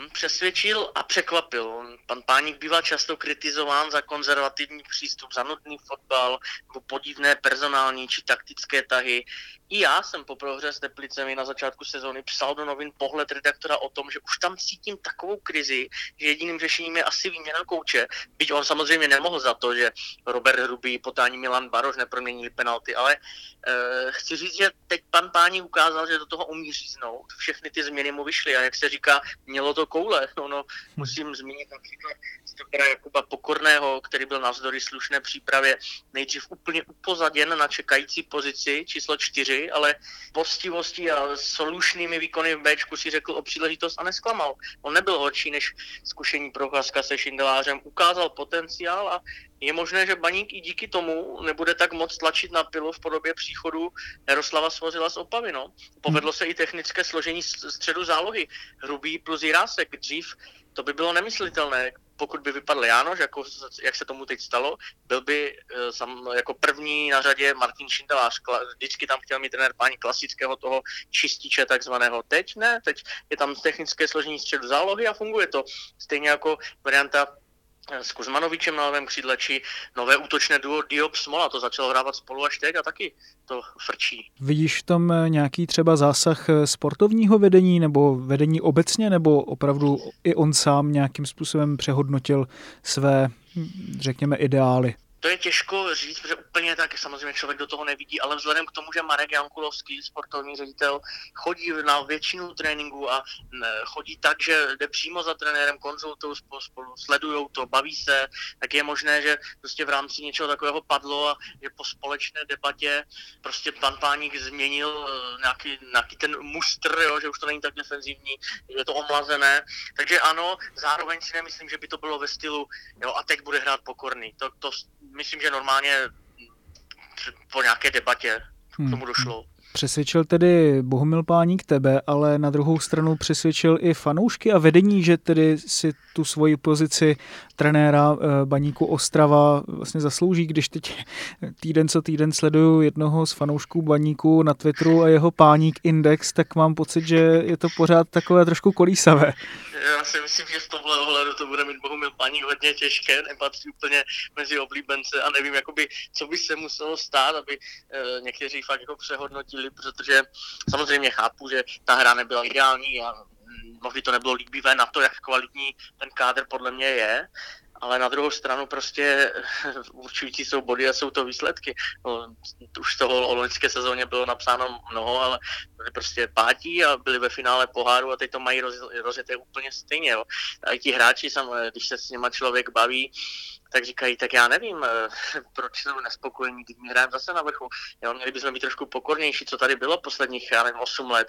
Mhm, přesvědčil a překvapil. Pan Páník bývá často kritizován za konzervativní přístup, za nutný fotbal podivné personální či taktické tahy. I já jsem po prohře s Teplicemi na začátku sezóny psal do novin pohled redaktora o tom, že už tam cítím takovou krizi, že jediným řešením je asi výměna kouče. Byť on samozřejmě nemohl za to, že Robert Hrubý, potání Milan Baroš neproměnili penalty, ale uh, chci říct, že teď pan Páni ukázal, že do toho umí říznout. Všechny ty změny mu vyšly a jak se říká, mělo to koule. No, no, musím zmínit například Stokera Jakuba Pokorného, který byl navzdory slušné přípravě nejdřív úplně upozaděn na čekající pozici číslo 4 ale postivostí a slušnými výkony v Bčku si řekl o příležitost a nesklamal. On nebyl horší než zkušení procházka se Šindelářem, ukázal potenciál a je možné, že Baník i díky tomu nebude tak moc tlačit na pilu v podobě příchodu Jaroslava Svozila z Opavy. No. Povedlo se i technické složení středu zálohy. Hrubý plus Jirásek. Dřív to by bylo nemyslitelné pokud by vypadl Jánoš, jako, jak se tomu teď stalo, byl by eh, sam, jako první na řadě Martin Šindelář. Vždycky tam chtěl mít trenér paní klasického toho čističe takzvaného. Teď ne, teď je tam technické složení středu zálohy a funguje to. Stejně jako varianta s Kuzmanovičem na levém křídle, či nové útočné duo Diop Smola, to začalo hrávat spolu až teď a taky to frčí. Vidíš v tom eh, nějaký třeba zásah eh, sportovního vedení nebo vedení obecně, nebo opravdu i on sám nějakým způsobem přehodnotil své, hm, řekněme, ideály? To je těžko říct, protože úplně tak samozřejmě člověk do toho nevidí, ale vzhledem k tomu, že Marek Jankulovský, sportovní ředitel, chodí na většinu tréninku a chodí tak, že jde přímo za trenérem, konzultují spolu, sledují to, baví se, tak je možné, že prostě v rámci něčeho takového padlo a že po společné debatě prostě pan Páník změnil eh, nějaký, nějaký ten mustr, jo, že už to není tak defenzivní, je to omlazené. Takže ano, zároveň si nemyslím, že by to bylo ve stylu, jo, a teď bude hrát pokorný. To, to myslím, že normálně po nějaké debatě k tomu hmm. došlo. Přesvědčil tedy Bohumil Páník tebe, ale na druhou stranu přesvědčil i fanoušky a vedení, že tedy si tu svoji pozici trenéra eh, Baníku Ostrava vlastně zaslouží, když teď týden co týden sleduju jednoho z fanoušků Baníku na Twitteru a jeho Páník Index, tak mám pocit, že je to pořád takové trošku kolísavé. Já si myslím, že v tomhle ohledu to bude mít Bohumil Páník hodně těžké, nepatří úplně mezi oblíbence a nevím, jakoby, co by se muselo stát, aby e, někteří fakt jako přehodnotili, protože samozřejmě chápu, že ta hra nebyla ideální a mnohdy to nebylo líbivé na to, jak kvalitní ten kádr podle mě je, ale na druhou stranu prostě určující jsou body a jsou to výsledky. No, už toho o loňské sezóně bylo napsáno mnoho, ale byli prostě pátí a byli ve finále poháru a teď to mají roz, rozjeté úplně stejně. Jo. A i ti hráči, sam, když se s nima člověk baví, tak říkají, tak já nevím, eh, proč jsou nespokojení, teď my hrajeme zase na vrchu. Jo, měli bychom být trošku pokornější, co tady bylo posledních, já nevím, 8 let.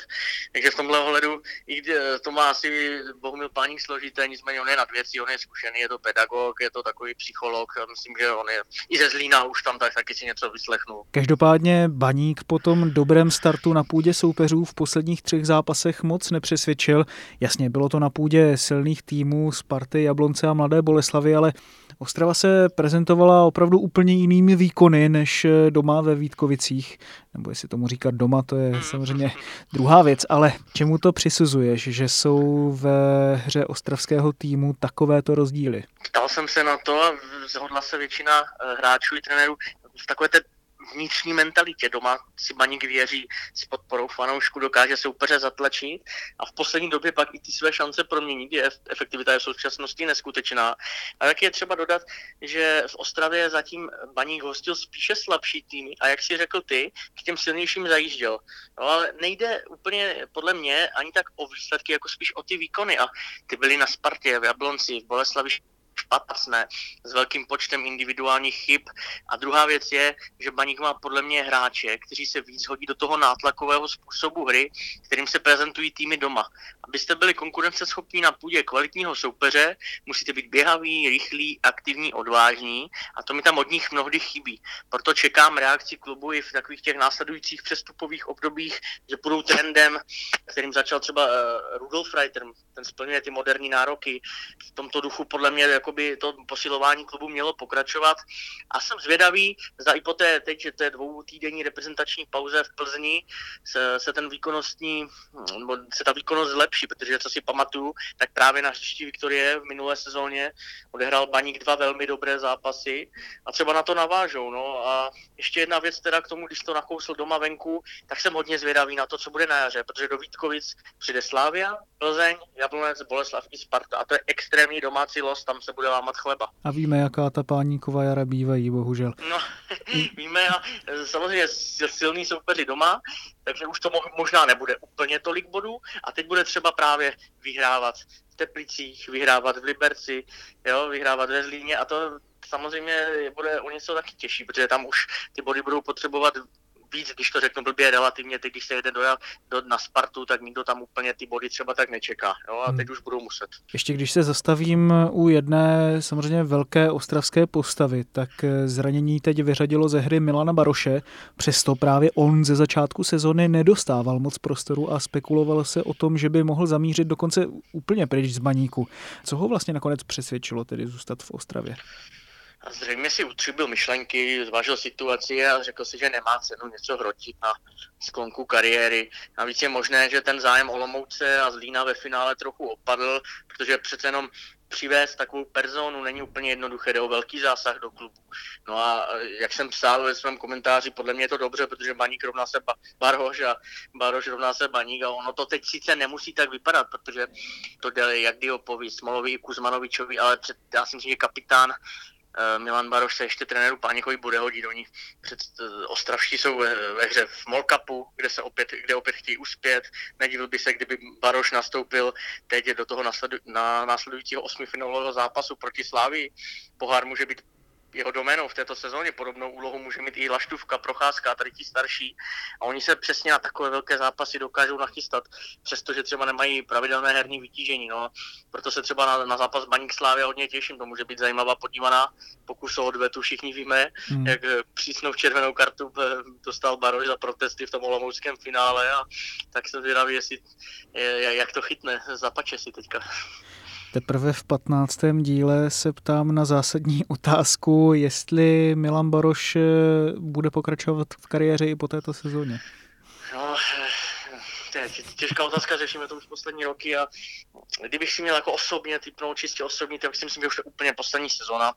Takže v tomhle ohledu i kdy, to má asi Bohumil Páník složité, nicméně on je nad věcí, on je zkušený, je to pedagog, je to takový psycholog, myslím, že on je i ze Zlína už tam tak taky si něco vyslechnul. Každopádně Baník po tom dobrém startu na půdě soupeřů v posledních třech zápasech moc nepřesvědčil. Jasně, bylo to na půdě silných týmů Sparty, Jablonce a Mladé Boleslavy, ale Ostrava se prezentovala opravdu úplně jinými výkony než doma ve Vítkovicích. Nebo jestli tomu říkat doma, to je samozřejmě druhá věc, ale čemu to přisuzuješ, že jsou ve hře ostravského týmu takovéto rozdíly? Ptal jsem se na to a zhodla se většina eh, hráčů i trenérů v takové té vnitřní mentalitě. Doma si Baník věří s podporou fanoušku, dokáže soupeře zatlačit a v poslední době pak i ty své šance proměnit. Je efektivita je v současnosti neskutečná. A tak je třeba dodat, že v Ostravě zatím Baník hostil spíše slabší týmy a jak si řekl ty, k těm silnějším zajížděl. No ale nejde úplně podle mě ani tak o výsledky, jako spíš o ty výkony a ty byly na Spartě, v Jablonci, v Boleslavi špatné, s velkým počtem individuálních chyb. A druhá věc je, že Baník má podle mě hráče, kteří se víc hodí do toho nátlakového způsobu hry, kterým se prezentují týmy doma. Abyste byli konkurenceschopní na půdě kvalitního soupeře, musíte být běhaví, rychlí, aktivní, odvážní a to mi tam od nich mnohdy chybí. Proto čekám reakci klubu i v takových těch následujících přestupových obdobích, že budou trendem, kterým začal třeba uh, Rudolf Reiter, ten splňuje ty moderní nároky. V tomto duchu podle mě jakoby to posilování klubu mělo pokračovat. A jsem zvědavý, zda i po té teď té dvou týdenní reprezentační pauze v Plzni se, se ten výkonnostní, nebo se ta výkonnost zlepší, protože co si pamatuju, tak právě na hřišti Viktorie v minulé sezóně odehrál Baník dva velmi dobré zápasy a třeba na to navážou. No a ještě jedna věc teda k tomu, když to nakousl doma venku, tak jsem hodně zvědavý na to, co bude na jaře, protože do Vítkovic přijde Slávia, Plzeň, Jablonec, Boleslav i Sparta a to je extrémní domácí los, tam se bude lámat chleba. A víme, jaká ta páníková jara bývají, bohužel. No, víme a samozřejmě silný soupeři doma, takže už to možná nebude úplně tolik bodů a teď bude třeba právě vyhrávat v Teplicích, vyhrávat v Liberci, jo, vyhrávat ve Zlíně a to samozřejmě bude o něco taky těžší, protože tam už ty body budou potřebovat víc, když to řeknu blbě, relativně teď, když se jede do, do, na Spartu, tak nikdo tam úplně ty body třeba tak nečeká. Jo? A teď hmm. už budou muset. Ještě když se zastavím u jedné samozřejmě velké ostravské postavy, tak eh, zranění teď vyřadilo ze hry Milana Baroše, přesto právě on ze začátku sezony nedostával moc prostoru a spekulovalo se o tom, že by mohl zamířit dokonce úplně pryč z baníku. Co ho vlastně nakonec přesvědčilo tedy zůstat v Ostravě? A zřejmě si utřibil myšlenky, zvážil situaci a řekl si, že nemá cenu něco hrotit na sklonku kariéry. Navíc je možné, že ten zájem Olomouce a Zlína ve finále trochu opadl, protože přece jenom přivést takovou personu není úplně jednoduché, jde o velký zásah do klubu. No a jak jsem psal ve svém komentáři, podle mě je to dobře, protože Baník rovná se ba- Baroš a Baroš rovná se Baník a ono to teď sice nemusí tak vypadat, protože to jde jak Diopovi, Smolovi Kuzmanovičovi, ale před, já si myslím, že kapitán Eh, Milan Baroš se ještě trenéru Páněkovi bude hodit. Oni před eh, Ostravští jsou ve, ve hře v Molkapu, kde se opět, kde opět chtějí uspět. Nedivil by se, kdyby Baroš nastoupil teď do toho následu, na následujícího osmifinálového zápasu proti Slávii. Pohár může být jeho doménou v této sezóně. Podobnou úlohu může mít i Laštůvka, Procházka, tady ti starší. A oni se přesně na takové velké zápasy dokážou nachystat, přestože třeba nemají pravidelné herní vytížení. No. Proto se třeba na, na zápas Baník Slávy hodně těším. To může být zajímavá podívaná pokus o odvetu. Všichni víme, hmm. jak eh, přísnou červenou kartu eh, dostal Baroš za protesty v tom olomouckém finále. A tak se zvědavý, jestli, jak to chytne. Zapače si teďka. Teprve v 15. díle se ptám na zásadní otázku, jestli Milan Baroš eh, bude pokračovat v kariéře i po této sezóně. No, eh, to je těžká otázka, řešíme to už poslední roky a kdybych si měl jako osobně typnout, čistě osobně, tak si myslím, že už to je úplně poslední sezóna,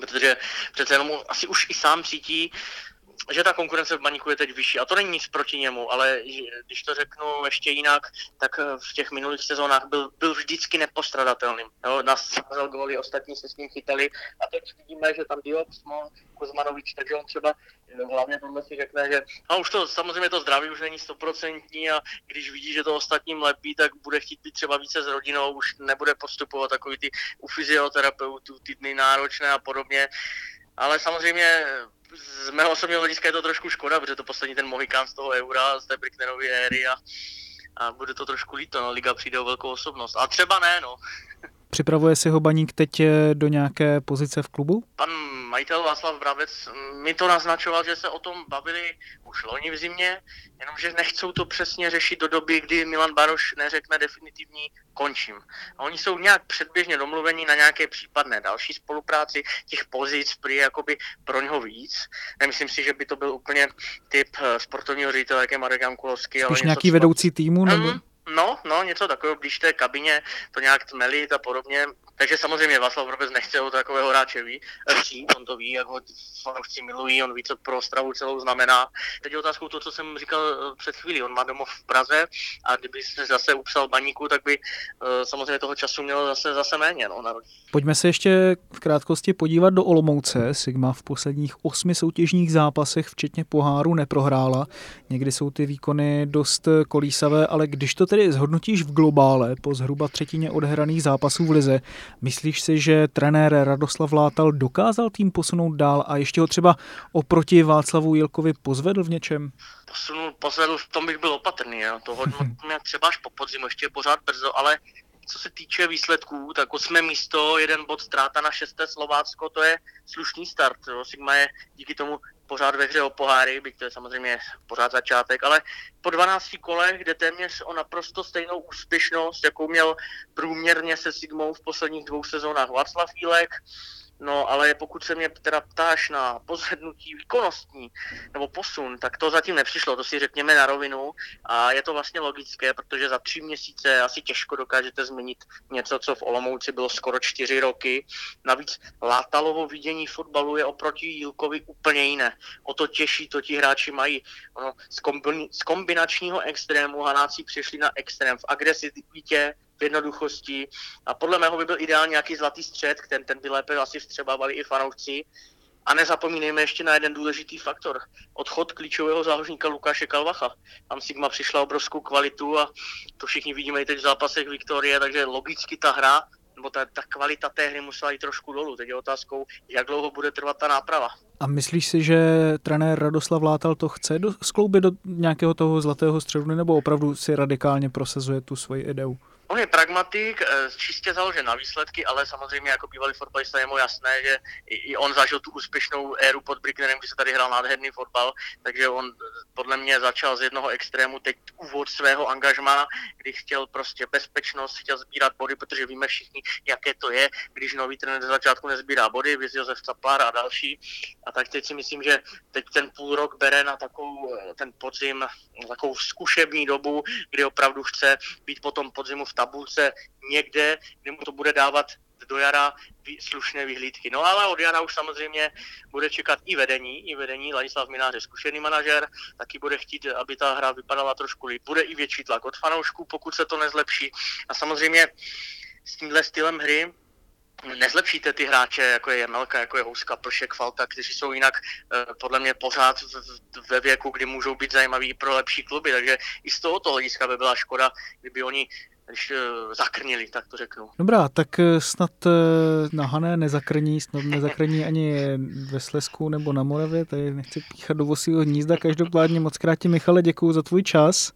protože přece jenom asi už i sám cítí, že ta konkurence v baníku je teď vyšší. A to není nic proti němu, ale když to řeknu ještě jinak, tak eh, v těch minulých sezónách byl, byl vždycky nepostradatelným. Jo, nás góly, ostatní se s ním chytali a teď vidíme, že tam Diop, Smol, Kozmanovič, takže on třeba eh, hlavně tohle si řekne, že no už to samozřejmě to zdraví už není stoprocentní a když vidí, že to ostatním lepí, tak bude chtít být třeba více s rodinou, už nebude postupovat takový ty u fyzioterapeutů, ty dny náročné a podobně. Ale samozřejmě z mého osobního hlediska je to trošku škoda, protože to poslední ten Mohikán z toho eura, z té Bricknerovy éry a, a bude to trošku líto, no, Liga přijde o velkou osobnost. A třeba ne, no. Připravuje si ho Baník teď eh, do nějaké pozice v klubu? Pan majitel Václav Bravec mi to naznačoval, že se o tom bavili už loni v zimě, jenomže nechcou to přesně řešit do doby, kdy Milan Baroš neřekne definitivní končím. A oni jsou nějak předběžně domluveni na nějaké případné další spolupráci, těch pozic prý jakoby pro něho víc. Nemyslím si, že by to byl úplně typ eh, sportovního ředitele, jak je Marek Jankulovský. Ale nějaký vedoucí týmu? Nebo? Mm, No, no, něco takového, když té kabině to nějak tmelit a podobně. Takže samozřejmě Václav Robec nechce takového hráče ví, ří, on to ví, jak ho fanoušci milují, on ví, co pro Ostravu celou znamená. Teď je otázkou to, co jsem říkal eh, před chvílí, on má domov v Praze a kdyby se zase upsal baníku, tak by uh, samozřejmě toho času mělo zase, zase méně. No, na Pojďme se ještě v krátkosti podívat do Olomouce. Sigma v posledních osmi soutěžních zápasech, včetně poháru, neprohrála. Někdy jsou ty výkony dost kolísavé, ale když to tedy zhodnotíš v globále po zhruba třetině odehraných zápasů v Lize, Myslíš si, že trenér Radoslav Látal dokázal tým posunout dál a ještě ho třeba oproti Václavu Jilkovi pozvedl v něčem? Posunul, pozvedl, v tom bych byl opatrný. Jo. To hodnotíme třeba až po podzimu, ještě pořád brzo, ale co se týče výsledků, tak osmé místo, jeden bod ztráta na šesté Slovácko, to je slušný start. Jo. Sigma je díky tomu pořád ve hře o poháry, byť to je samozřejmě pořád začátek, ale po 12 kolech jde téměř o naprosto stejnou úspěšnost, jakou měl průměrně se Sigmou v posledních dvou sezónách Václav Jílek, No, ale pokud se mě teda ptáš na pozvednutí výkonnostní nebo posun, tak to zatím nepřišlo, to si řekněme na rovinu a je to vlastně logické, protože za tři měsíce asi těžko dokážete změnit něco, co v Olomouci bylo skoro čtyři roky. Navíc Látalovo vidění fotbalu je oproti Jílkovi úplně jiné. O to těžší to ti hráči mají. Ono, z, kombin- z kombinačního extrému Hanáci přišli na extrém v agresivitě, v jednoduchosti. A podle mého by byl ideální nějaký zlatý střed, ten, ten by lépe asi vstřebávali i fanoušci. A nezapomínejme ještě na jeden důležitý faktor. Odchod klíčového záložníka Lukáše Kalvacha. Tam Sigma přišla obrovskou kvalitu a to všichni vidíme i teď v zápasech Viktorie, takže logicky ta hra nebo ta, ta kvalita té hry musela jít trošku dolů. Teď je otázkou, jak dlouho bude trvat ta náprava. A myslíš si, že trenér Radoslav Látal to chce do, skloubit do nějakého toho zlatého středu, nebo opravdu si radikálně prosazuje tu svoji ideu? On je pragmatik, eh, čistě založen na výsledky, ale samozřejmě jako bývalý fotbalista je mu jasné, že i on zažil tu úspěšnou éru pod Bricknerem, kdy se tady hrál nádherný fotbal, takže on eh, podle mě začal z jednoho extrému teď úvod svého angažmá, kdy chtěl prostě bezpečnost, chtěl sbírat body, protože víme všichni, jaké to je, když nový trenér ze začátku nezbírá body, viz Josef Capar a další. A tak teď si myslím, že teď ten půl rok bere na takovou, eh, ten podzim, na takovou zkušební dobu, kdy opravdu chce být potom podzimu v tabulce někde, kde mu to bude dávat do jara slušné vyhlídky. No ale od jara už samozřejmě bude čekat i vedení, i vedení, Ladislav Minář je zkušený manažer, taky bude chtít, aby ta hra vypadala trošku líp. Bude i větší tlak od fanoušků, pokud se to nezlepší. A samozřejmě s tímhle stylem hry nezlepšíte ty hráče, jako je Jemelka, jako je Houska, Plšek, Falta, kteří jsou jinak eh, podle mě pořád ve věku, kdy můžou být zajímaví pro lepší kluby, takže i z tohoto hlediska by byla škoda, kdyby oni když uh, zakrnili, tak to řeknu. Dobrá, tak eh, snad uh, na Hané nezakrní, snad nezakrní ani ve Slesku nebo na Moravě, tady nechci píchat do vosího hnízda, každopádně moc krátě Michale, děkuji za tvůj čas.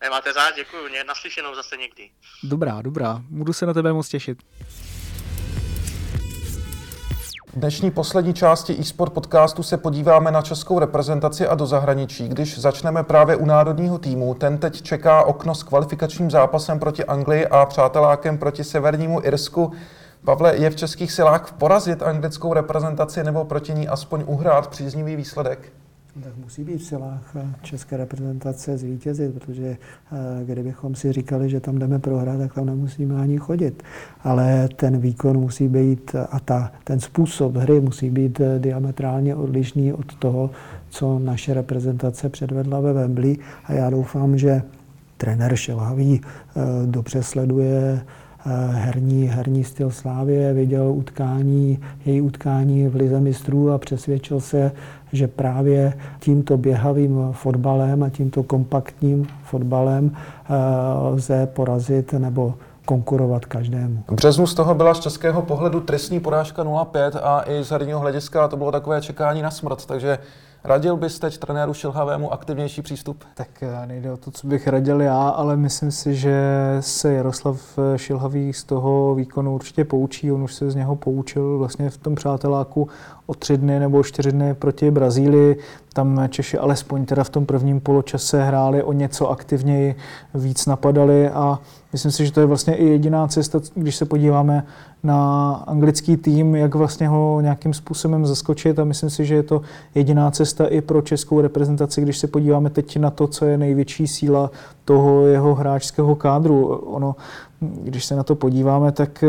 Nemáte záč, děkuji, mě naslyšenou zase někdy. Dobrá, dobrá, budu se na tebe moc těšit. V dnešní poslední části eSport podcastu se podíváme na českou reprezentaci a do zahraničí. Když začneme právě u národního týmu, ten teď čeká okno s kvalifikačním zápasem proti Anglii a přátelákem proti Severnímu Irsku. Pavle, je v českých silách porazit anglickou reprezentaci nebo proti ní aspoň uhrát příznivý výsledek? Tak musí být v silách české reprezentace zvítězit, protože kdybychom si říkali, že tam jdeme prohrát, tak tam nemusíme ani chodit. Ale ten výkon musí být a ta, ten způsob hry musí být diametrálně odlišný od toho, co naše reprezentace předvedla ve Wembley. A já doufám, že trenér Šelhavý dobře sleduje herní, herní styl Slávě, viděl utkání, její utkání v Lize mistrů a přesvědčil se, že právě tímto běhavým fotbalem a tímto kompaktním fotbalem eh, lze porazit nebo konkurovat každému. V březnu z toho byla z českého pohledu trestní porážka 0-5 a i z herního hlediska to bylo takové čekání na smrt, takže Radil bys teď trenéru Šilhavému aktivnější přístup? Tak eh, nejde o to, co bych radil já, ale myslím si, že se Jaroslav eh, Šilhavý z toho výkonu určitě poučí. On už se z něho poučil vlastně v tom přáteláku o tři dny nebo čtyři dny proti Brazílii. Tam Češi alespoň teda v tom prvním poločase hráli o něco aktivněji, víc napadali a myslím si, že to je vlastně i jediná cesta, když se podíváme na anglický tým, jak vlastně ho nějakým způsobem zaskočit a myslím si, že je to jediná cesta i pro českou reprezentaci, když se podíváme teď na to, co je největší síla toho jeho hráčského kádru. Ono, když se na to podíváme, tak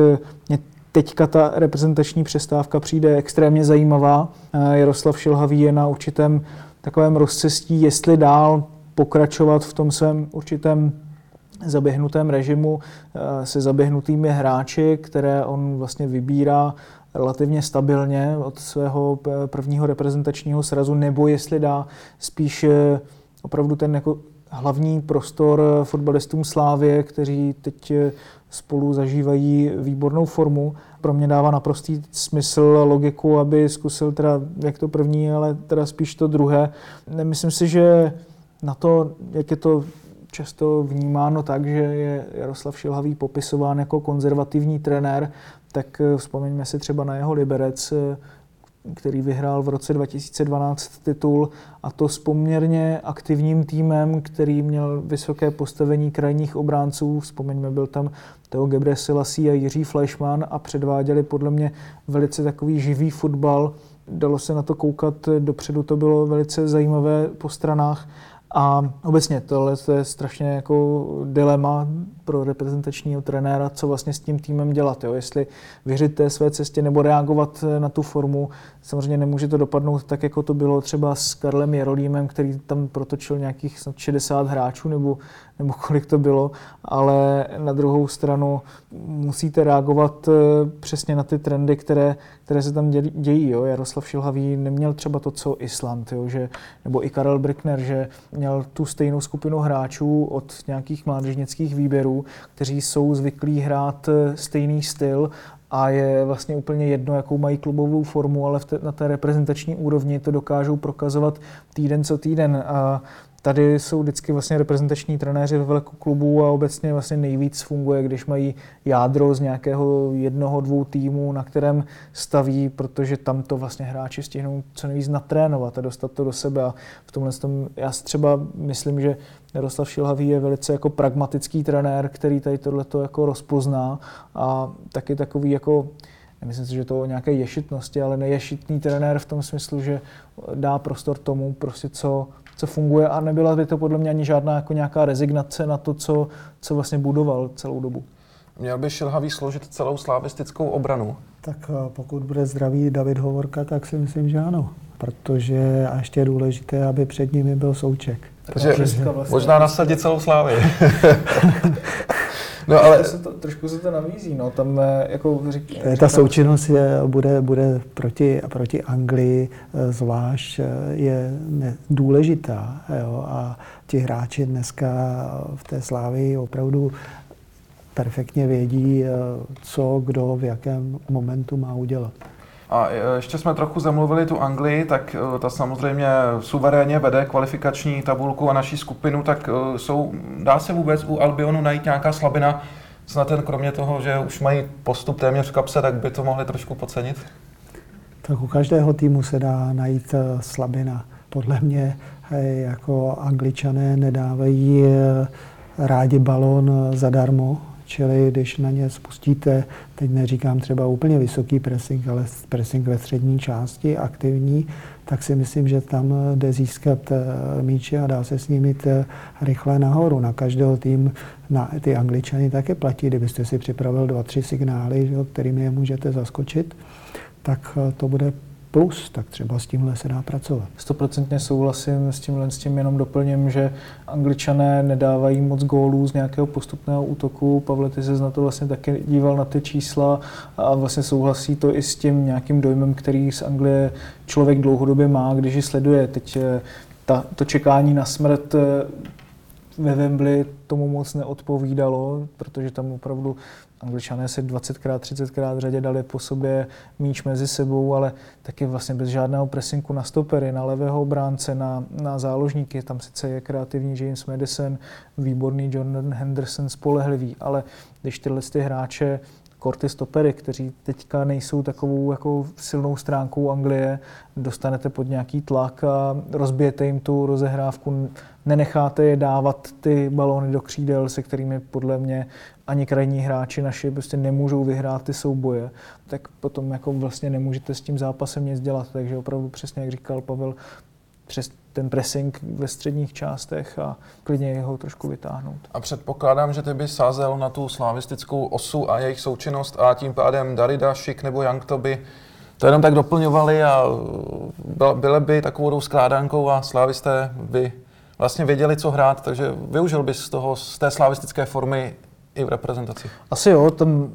mě teďka ta reprezentační přestávka přijde extrémně zajímavá. Jaroslav Šilhavý je na určitém takovém rozcestí, jestli dál pokračovat v tom svém určitém zaběhnutém režimu eh, se zaběhnutými hráči, které on vlastně vybírá relativně stabilně od svého prvního reprezentačního srazu, nebo jestli dá spíš eh, opravdu ten jako hlavní prostor fotbalistům Slávě, kteří teď eh, spolu zažívají výbornou formu. Pro mě dává naprostý smysl, logiku, aby zkusil teda jak to první, ale teda spíš to druhé. Nemyslím si, že na to, jak je to často vnímáno tak, že je Jaroslav Šilhavý popisován jako konzervativní trenér, tak eh, vzpomeňme si třeba na jeho Liberec, eh, který vyhrál v roce 2012 titul a to s poměrně aktivním týmem, který měl vysoké postavení krajních obránců. Vzpomeňme, byl tam Teo Gebre Selassie a Jiří Fleischmann a předváděli podle mě velice takový živý fotbal. Dalo se na to koukat dopředu, to bylo velice zajímavé po stranách a obecně tohle je strašně jako dilema pro reprezentačního trenéra, co vlastně s tím týmem dělat. Jo? Jestli věřit té své cestě nebo reagovat na tu formu. Samozřejmě nemůže to dopadnout tak, jako to bylo třeba s Karlem Jarolímem, který tam protočil nějakých 60 hráčů nebo, nebo kolik to bylo, ale na druhou stranu musíte reagovat eh, přesně na ty trendy, které, které se tam dějí. Jo? Jaroslav Šilhavý neměl třeba to, co Island, jo? Že, nebo i Karel Brickner, že měl tu stejnou skupinu hráčů od nějakých mládežnických výběrů, kteří jsou zvyklí hrát eh, stejný styl a je vlastně úplně jedno, jakou mají klubovou formu, ale te, na té reprezentační úrovni to dokážou prokazovat týden co týden. A tady jsou vždycky vlastně reprezentační trenéři ve velkou klubu a obecně vlastně nejvíc funguje, když mají jádro z nějakého jednoho, dvou týmů, na kterém staví, protože tam to vlastně hráči stihnou co nejvíc natrénovat a dostat to do sebe. A v tomhle tom já třeba myslím, že Jaroslav Šilhavý je velice jako pragmatický trenér, který tady tohleto jako rozpozná a taky takový jako Nemyslím si, že to o nějaké ješitnosti, ale neješitný trenér v tom smyslu, že dá prostor tomu, prostě co, co funguje a nebyla by to podle mě ani žádná jako nějaká rezignace na to, co, co vlastně budoval celou dobu. Měl by Šilhavý složit celou slavistickou obranu? Tak eh, pokud bude zdravý David Hovorka, tak si myslím, že ano. Protože a ještě je důležité, aby před nimi byl souček. Takže vlastně možná nasadit celou slávy. No ale... Se to, trošku se to navízí, no, tam eh, jako řík, Ta součinnost je, bude, bude proti, proti Anglii eh, zvlášť eh, je ne, důležitá jo, a ti hráči dneska v té slávy opravdu perfektně vědí, co kdo v jakém momentu má udělat. A e, ještě jsme trochu zamluvili tu Anglii, tak e, ta samozřejmě suverénně vede kvalifikační tabulku a naší skupinu, tak e, jsou, dá se vůbec u Albionu najít nějaká slabina, snad ten kromě toho, že už mají postup téměř v kapse, tak by to mohli trošku podcenit? Tak u každého týmu se dá najít slabina. Podle mě jako angličané nedávají rádi balón zadarmo čili když na ně spustíte, teď neříkám třeba úplně vysoký pressing, ale pressing ve střední části, aktivní, tak si myslím, že tam jde získat eh, míče a dá se s nimi eh, rychle nahoru. Na každého tým, na ty angličany také platí, kdybyste si připravil dva, tři signály, kterými je můžete zaskočit, tak eh, to bude plus, tak třeba s tímhle se dá pracovat. Stoprocentně souhlasím s tímhle, s tím jenom doplním, že angličané nedávají moc gólů z nějakého postupného útoku. Pavle, ty se na to vlastně taky díval na ty čísla a vlastně souhlasí to i s tím nějakým dojmem, který z Anglie člověk dlouhodobě má, když ji sleduje. Teď eh, ta, to čekání na smrt eh, ve Wembley tomu moc neodpovídalo, protože tam opravdu Angličané si 20krát, 30krát řadě dali po sobě míč mezi sebou, ale taky vlastně bez žádného presinku na stopery, na levého obránce, na, na záložníky. Tam sice je kreativní James Madison, výborný Jordan Henderson, spolehlivý, ale když tyhle ty hráče korty stopery, kteří teďka nejsou takovou jako silnou stránkou Anglie, dostanete pod nějaký tlak a rozbijete jim tu rozehrávku, nenecháte je dávat ty balóny do křídel, se kterými podle mě ani krajní hráči naši prostě nemůžou vyhrát ty souboje, tak potom jako vlastně nemůžete s tím zápasem nic dělat. Takže opravdu přesně, jak říkal Pavel, přes ten pressing ve středních částech a klidně jeho trošku vytáhnout. A předpokládám, že ty by sázel na tu slavistickou osu a jejich součinnost a tím pádem Darida, Šik nebo Young to by to jenom tak doplňovali a byly by takovou skládánkou a slávisté by vlastně věděli, co hrát, takže využil bys z toho, z té slavistické formy i v reprezentaci. Asi jo, tam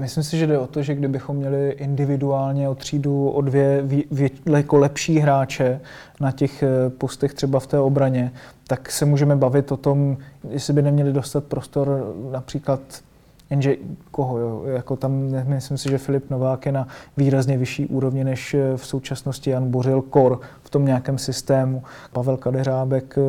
Myslím si, že jde o to, že kdybychom měli individuálně o třídu o dvě vě, jako lepší hráče na těch eh, postech třeba v té obraně, tak se můžeme bavit o tom, jestli by neměli dostat prostor například jenže koho, jo? Jako tam myslím si, že Filip Novák je na výrazně vyšší úrovni než eh, v současnosti Jan Bořil Kor v tom nějakém systému. Pavel Kadeřábek eh,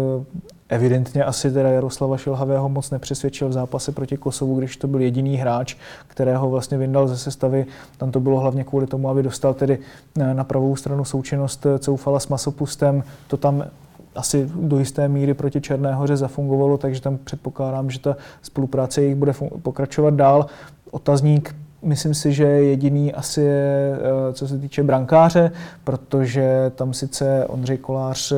Evidentně asi teda Jaroslava Šilhavého moc nepřesvědčil v zápase proti Kosovu, když to byl jediný hráč, kterého vlastně vyndal ze sestavy. Tam to bylo hlavně kvůli tomu, aby dostal tedy eh, na pravou stranu součinnost Coufala s Masopustem. To tam asi do jisté míry proti Černé hoře zafungovalo, takže tam předpokládám, že ta spolupráce jich bude pokračovat dál. Otazník Myslím si, že jediný asi je, eh, co se týče brankáře, protože tam sice Ondřej Kolář eh,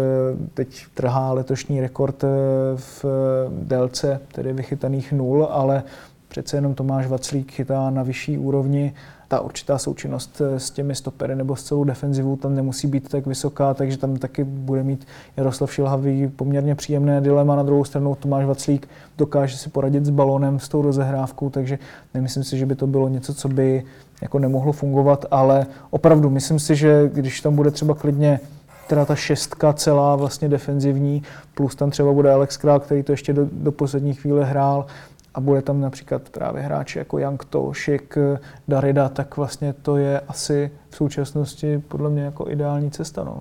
teď trhá letošní rekord eh, v délce, tedy vychytaných nul, ale přece jenom Tomáš Vaclík chytá na vyšší úrovni ta určitá součinnost eh, s těmi stopery nebo s celou defenzivou tam nemusí být tak vysoká, takže tam taky bude mít Jaroslav Šilhavý poměrně příjemné dilema. Na druhou stranu Tomáš Vaclík dokáže si poradit s balonem, s tou rozehrávkou, takže nemyslím si, že by to bylo něco, co by jako nemohlo fungovat, ale opravdu myslím si, že když tam bude třeba klidně teda ta šestka celá vlastně defenzivní, plus tam třeba bude Alex Král, který to ještě do, do poslední chvíle hrál, a bude tam například právě hráči jako Young Tošik, Darida, tak vlastně to je asi v současnosti podle mě jako ideální cesta. No.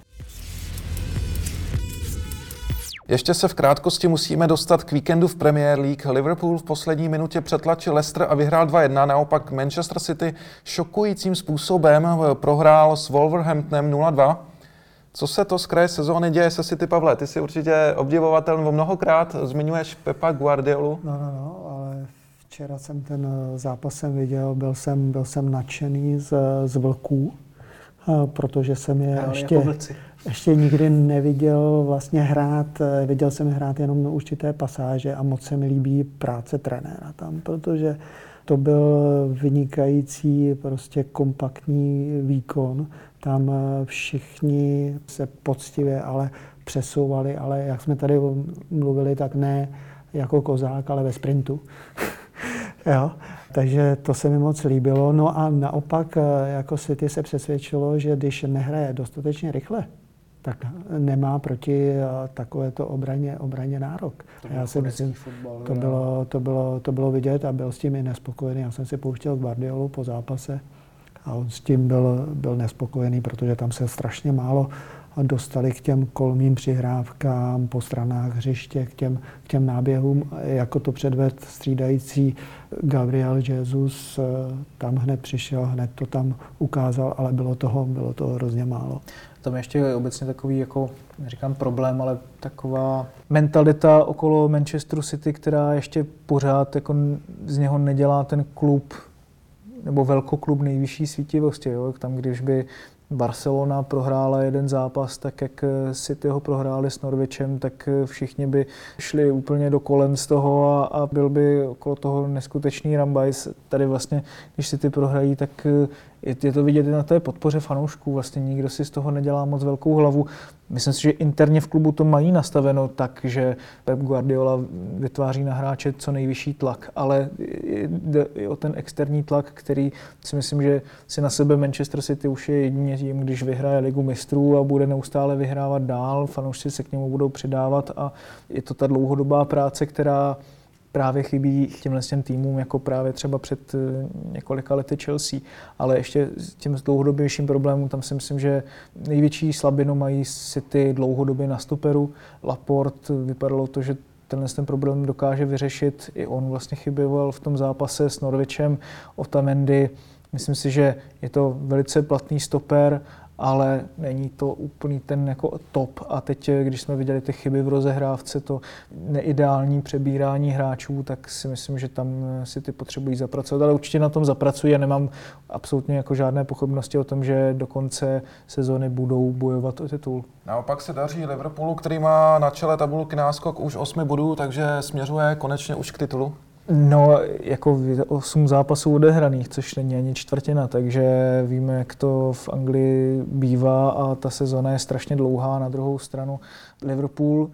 Ještě se v krátkosti musíme dostat k víkendu v Premier League. Liverpool v poslední minutě přetlačil Leicester a vyhrál 2-1. Naopak Manchester City šokujícím způsobem prohrál s Wolverhamptonem co se to z kraje sezóny děje se City, Pavle? Ty jsi určitě obdivovatel, nebo mnohokrát zmiňuješ Pepa Guardiolu. No, no, no, ale včera jsem ten zápas jsem viděl, byl jsem, byl jsem nadšený z, z vlků, protože jsem je ale ještě, jako ještě nikdy neviděl vlastně hrát, viděl jsem hrát jenom na určité pasáže a moc se mi líbí práce trenéra tam, protože to byl vynikající, prostě kompaktní výkon tam eh, všichni se poctivě ale přesouvali, ale jak jsme tady mluvili, tak ne jako kozák, ale ve sprintu. jo? Takže to se mi moc líbilo. No a naopak eh, jako City se přesvědčilo, že když nehraje dostatečně rychle, tak nemá proti eh, takovéto obraně, obraně nárok. To Já si myslím, fotbal, to bylo, to, bylo, to bylo vidět a byl s tím i nespokojený. Já jsem si pouštěl Guardiolu po zápase a on s tím byl, byl nespokojený, protože tam se strašně málo dostali k těm kolmým přihrávkám po stranách hřiště, k těm, k těm náběhům, jako to předved střídající Gabriel Jesus, eh, tam hned přišel, hned to tam ukázal, ale bylo toho, bylo toho hrozně málo. Tam ještě je obecně takový, jako, neříkám problém, ale taková mentalita okolo Manchesteru City, která ještě pořád jako z něho nedělá ten klub nebo velkoklub nejvyšší svítivosti. Jo? Tam, když by Barcelona prohrála jeden zápas, tak jak City ho prohráli s Norvičem, tak všichni by šli úplně do kolen z toho a, a byl by okolo toho neskutečný rambajs. Tady vlastně, když City prohrají, tak je, je to vidět i na té podpoře fanoušků. Vlastně nikdo si z toho nedělá moc velkou hlavu. Myslím si, že interně v klubu to mají nastaveno tak, že Pep Guardiola vytváří na hráče co nejvyšší tlak, ale jde i o ten externí tlak, který si myslím, že si na sebe Manchester City už je jedině tím, když vyhraje ligu mistrů a bude neustále vyhrávat dál, fanoušci se k němu budou přidávat a je to ta dlouhodobá práce, která právě chybí těmhle těm týmům, jako právě třeba před eh, několika lety Chelsea. Ale ještě s tím dlouhodobějším problémům, tam si myslím, že největší slabinu mají City dlouhodobě na stoperu. Laporte vypadalo to, že tenhle ten problém dokáže vyřešit. I on vlastně chyběval v tom zápase s Norvičem. Otamendi, myslím si, že je to velice platný stoper ale není to úplný ten jako top. A teď, když jsme viděli ty chyby v rozehrávce, to neideální přebírání hráčů, tak si myslím, že tam si ty potřebují zapracovat. Ale určitě na tom zapracují a nemám absolutně jako žádné pochybnosti o tom, že do konce sezóny budou bojovat o titul. Naopak se daří Liverpoolu, který má na čele tabulky náskok už 8 bodů, takže směřuje konečně už k titulu. No, jako 8 zápasů odehraných, což není ani čtvrtina, takže víme, jak to v Anglii bývá a ta sezona je strašně dlouhá. Na druhou stranu Liverpool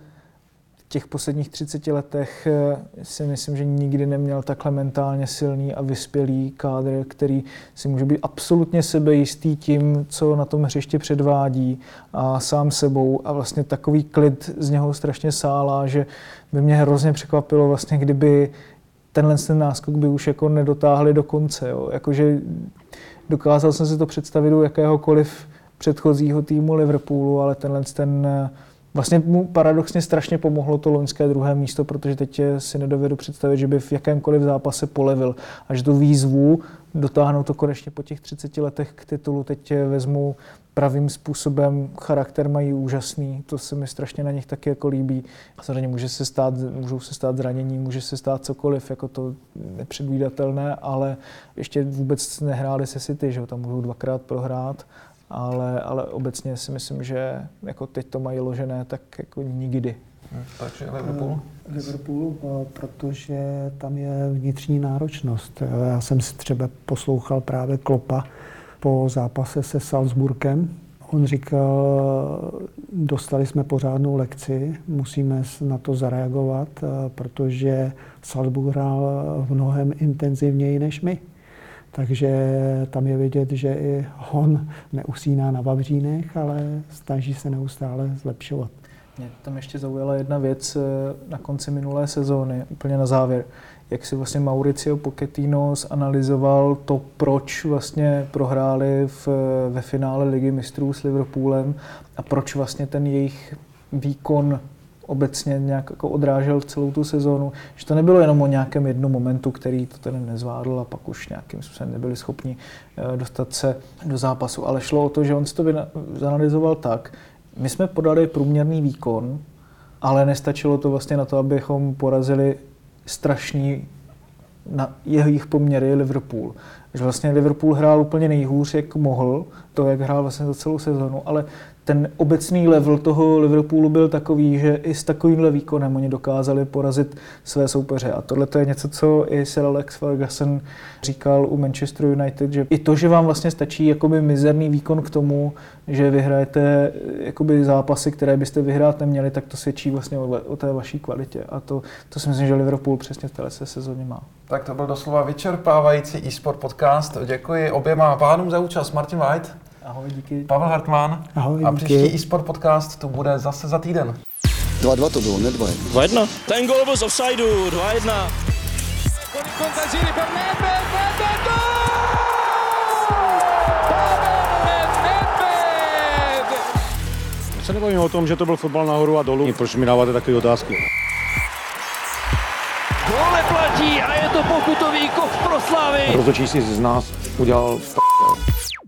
v těch posledních 30 letech eh, si myslím, že nikdy neměl takhle mentálně silný a vyspělý kádr, který si může být absolutně sebejistý tím, co na tom hřiště předvádí a sám sebou a vlastně takový klid z něho strašně sálá, že by mě hrozně překvapilo vlastně, kdyby tenhle ten náskok by už jako nedotáhli do konce. Jo. Jakože dokázal jsem si to představit u jakéhokoliv předchozího týmu Liverpoolu, ale tenhle ten Vlastně mu paradoxně strašně pomohlo to loňské druhé místo, protože teď si nedovedu představit, že by v jakémkoliv zápase polevil. A že tu výzvu dotáhnout to konečně po těch 30 letech k titulu teď vezmu pravým způsobem, charakter mají úžasný, to se mi strašně na nich taky jako líbí. Samozřejmě může se stát, můžou se stát zranění, může se stát cokoliv, jako to nepředvídatelné, ale ještě vůbec nehráli se City, že tam můžou dvakrát prohrát, ale, ale obecně si myslím, že jako teď to mají ložené tak jako nikdy. Hmm, takže Liverpool? Liverpool, eh, protože tam je vnitřní náročnost. Já jsem si třeba poslouchal právě Klopa, po zápase se Salzburgem. On říkal, dostali jsme pořádnou lekci, musíme na to zareagovat, eh, protože Salzburg hrál v mnohem intenzivněji než my. Takže tam je vidět, že i on neusíná na Vavřínech, ale snaží se neustále zlepšovat. Mě tam ještě zaujala jedna věc eh, na konci minulé sezóny, úplně na závěr. Jak si vlastně Mauricio Pochettino zanalizoval to, proč vlastně prohráli v, ve finále Ligy mistrů s Liverpoolem a proč vlastně ten jejich výkon obecně nějak jako odrážel celou tu sezónu, že to nebylo jenom o nějakém jednom momentu, který to ten nezvládl a pak už nějakým způsobem nebyli schopni eh, dostat se do zápasu, ale šlo o to, že on si to zanalizoval tak, my jsme podali průměrný výkon, ale nestačilo to vlastně na to, abychom porazili strašný na jejich poměry Liverpool. Že vlastně Liverpool hrál úplně nejhůř, jak mohl, to, jak hrál vlastně za celou sezonu, ale ten obecný level toho Liverpoolu byl takový, že i s takovýmhle výkonem oni dokázali porazit své soupeře. A tohle je něco, co i Sir Alex Ferguson říkal u Manchester United, že i to, že vám vlastně stačí jakoby mizerný výkon k tomu, že vyhrajete jakoby zápasy, které byste vyhrát neměli, tak to svědčí vlastně o, o té vaší kvalitě. A to, to si myslím, že Liverpool přesně v téhle sezóně má. Tak to byl doslova vyčerpávající e-sport podcast. Děkuji oběma pánům za účast. Martin White. Ahoj, díky. Pavel Hartmann. Ahoj, a díky. příští eSport podcast to bude zase za týden. 2-2 to bylo, ne 2 2-1. Ten gol byl z offsideu, 2-1. Con il contagiri per Nedved, Nedved, gol! Se nebavím o tom, že to byl fotbal nahoru a dolů. Proč mi dáváte takové otázky? Gole platí a je to pokutový kov pro Slavy. Rozhodčí si z nás udělal